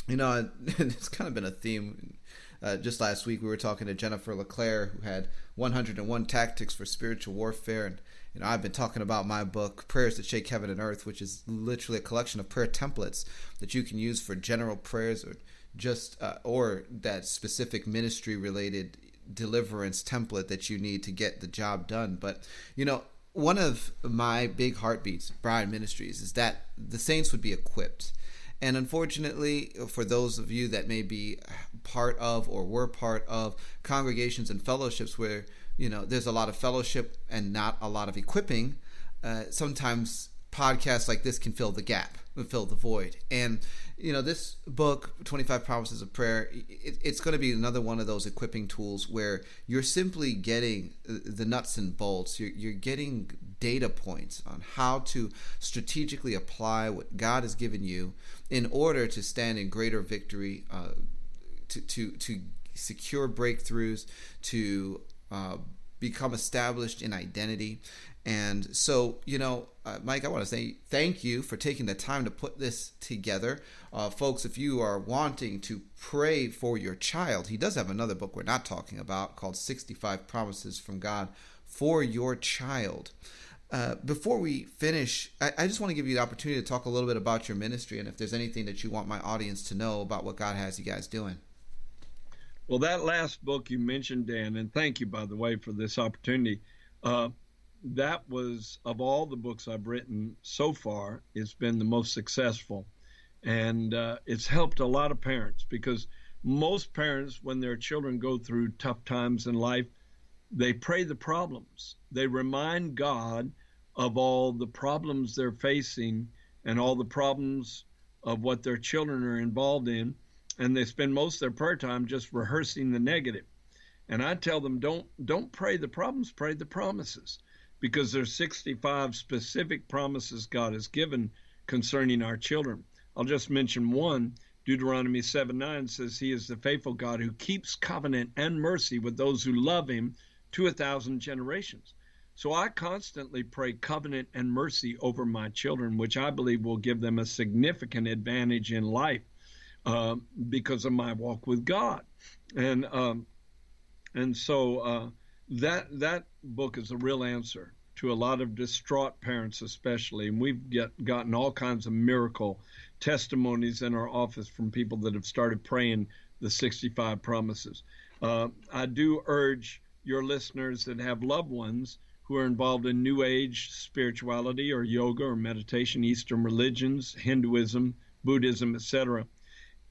You know, it's kind of been a theme uh, just last week, we were talking to Jennifer LeClaire, who had 101 Tactics for Spiritual Warfare. And, you know, I've been talking about my book, Prayers That Shake Heaven and Earth, which is literally a collection of prayer templates that you can use for general prayers or just, uh, or that specific ministry related deliverance template that you need to get the job done. But, you know, one of my big heartbeats, Bride Ministries, is that the saints would be equipped and unfortunately, for those of you that may be part of or were part of congregations and fellowships where you know there's a lot of fellowship and not a lot of equipping, uh, sometimes podcasts like this can fill the gap, fill the void. And you know, this book, 25 Promises of Prayer, it, it's going to be another one of those equipping tools where you're simply getting the nuts and bolts. You're, you're getting data points on how to strategically apply what God has given you in order to stand in greater victory, uh, to, to, to secure breakthroughs, to uh, become established in identity. And so, you know, uh, Mike, I want to say thank you for taking the time to put this together. Uh, folks, if you are wanting to pray for your child, he does have another book we're not talking about called 65 Promises from God for Your Child. Uh, before we finish, I, I just want to give you the opportunity to talk a little bit about your ministry and if there's anything that you want my audience to know about what God has you guys doing. Well, that last book you mentioned, Dan, and thank you, by the way, for this opportunity. Uh, that was, of all the books I've written so far, it's been the most successful. And uh, it's helped a lot of parents because most parents, when their children go through tough times in life, they pray the problems. They remind God of all the problems they're facing and all the problems of what their children are involved in. And they spend most of their prayer time just rehearsing the negative. And I tell them, don't don't pray the problems, pray the promises because there's 65 specific promises God has given concerning our children. I'll just mention one. Deuteronomy 7 9 says, He is the faithful God who keeps covenant and mercy with those who love Him to a thousand generations. So I constantly pray covenant and mercy over my children, which I believe will give them a significant advantage in life uh, because of my walk with God. And um, and so uh, that that book is a real answer to a lot of distraught parents, especially. And we've get, gotten all kinds of miracle testimonies in our office from people that have started praying the 65 promises. Uh, I do urge your listeners that have loved ones who are involved in New Age spirituality or yoga or meditation, Eastern religions, Hinduism, Buddhism, etc.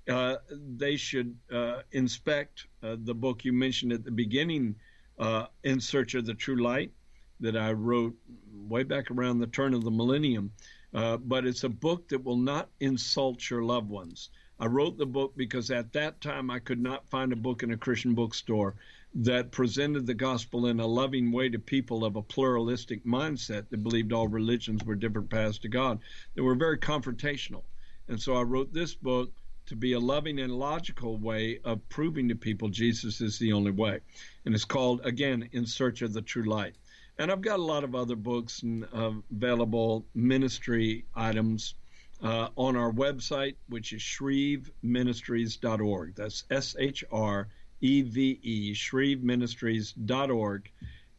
Uh, they should uh, inspect uh, the book you mentioned at the beginning uh, in Search of the True Light that I wrote way back around the turn of the millennium. Uh, but it's a book that will not insult your loved ones. I wrote the book because at that time I could not find a book in a Christian bookstore that presented the gospel in a loving way to people of a pluralistic mindset that believed all religions were different paths to God. They were very confrontational. And so I wrote this book to be a loving and logical way of proving to people Jesus is the only way. And it's called, again, In Search of the True Light. And I've got a lot of other books and uh, available ministry items uh, on our website, which is shreveministries.org. That's S H R E V E, shreveministries.org.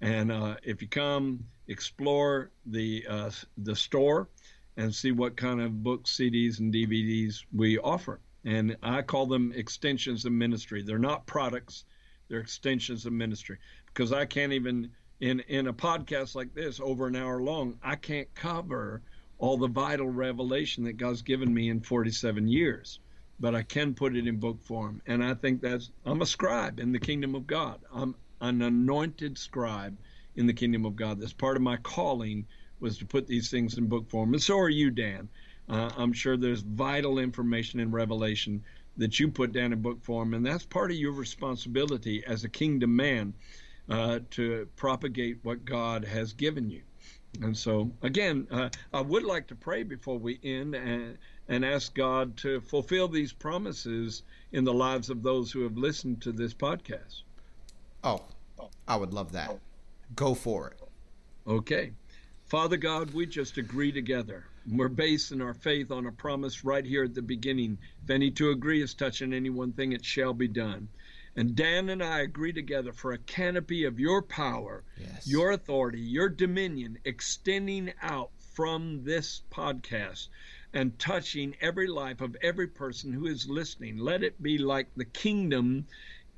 And uh, if you come, explore the uh, the store and see what kind of books, CDs, and DVDs we offer and I call them extensions of ministry. They're not products, they're extensions of ministry because I can't even in in a podcast like this over an hour long, I can't cover all the vital revelation that God's given me in 47 years, but I can put it in book form. And I think that's I'm a scribe in the kingdom of God. I'm an anointed scribe in the kingdom of God. That's part of my calling was to put these things in book form. And so are you, Dan. Uh, I'm sure there's vital information in Revelation that you put down in book form, and that's part of your responsibility as a kingdom man uh, to propagate what God has given you. And so, again, uh, I would like to pray before we end and, and ask God to fulfill these promises in the lives of those who have listened to this podcast. Oh, I would love that. Go for it. Okay. Father God, we just agree together. We're basing our faith on a promise right here at the beginning. If any two agree is touching any one thing, it shall be done. And Dan and I agree together for a canopy of your power, yes. your authority, your dominion extending out from this podcast and touching every life of every person who is listening. Let it be like the kingdom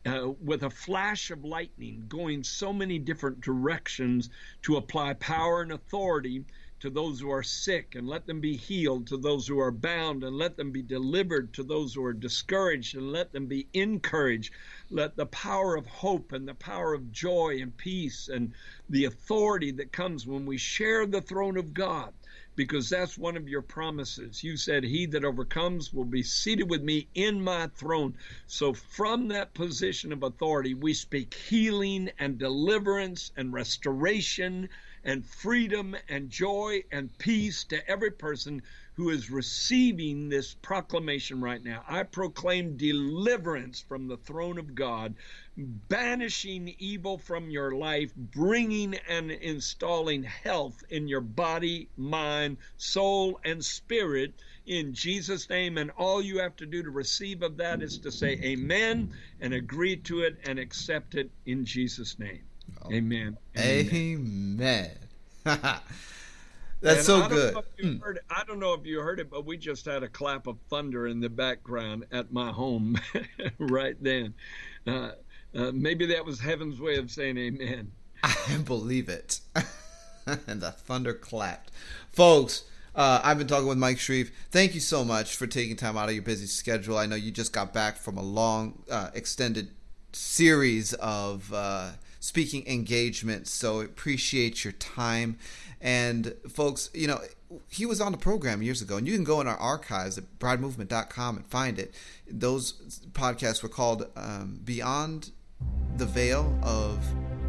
uh, with a flash of lightning going so many different directions to apply power and authority to those who are sick and let them be healed, to those who are bound and let them be delivered, to those who are discouraged and let them be encouraged. Let the power of hope and the power of joy and peace and the authority that comes when we share the throne of God because that's one of your promises. You said, He that overcomes will be seated with me in my throne. So, from that position of authority, we speak healing and deliverance and restoration and freedom and joy and peace to every person who is receiving this proclamation right now. I proclaim deliverance from the throne of God, banishing evil from your life, bringing and installing health in your body, mind, soul, and spirit in Jesus' name. And all you have to do to receive of that is to say amen and agree to it and accept it in Jesus' name. Amen. Amen. That's and so good. Mm. I don't know if you heard it, but we just had a clap of thunder in the background at my home right then. Uh, uh, maybe that was heaven's way of saying amen. I believe it. and the thunder clapped. Folks, uh, I've been talking with Mike Shreve. Thank you so much for taking time out of your busy schedule. I know you just got back from a long, uh, extended series of uh, speaking engagement. So appreciate your time. And folks, you know, he was on the program years ago, and you can go in our archives at bridemovement.com and find it. Those podcasts were called um, Beyond the Veil of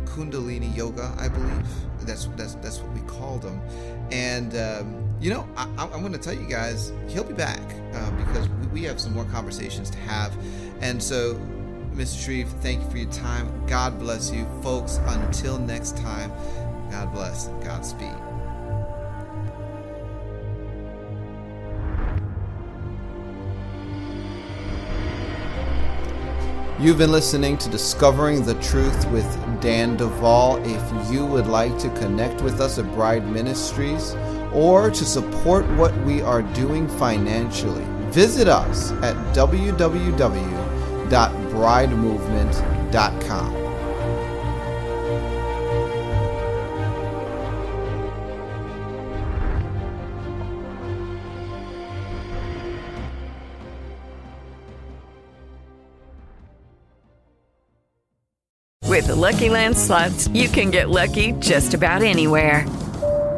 Kundalini Yoga, I believe. That's that's that's what we called them. And um, you know, I, am going to tell you guys, he'll be back uh, because we, we have some more conversations to have. And so Mr. Shreve, thank you for your time. God bless you. Folks, until next time, God bless and Godspeed. You've been listening to Discovering the Truth with Dan Duval. If you would like to connect with us at Bride Ministries or to support what we are doing financially, visit us at www www.bridemovement.com. With the Lucky Land slots, you can get lucky just about anywhere.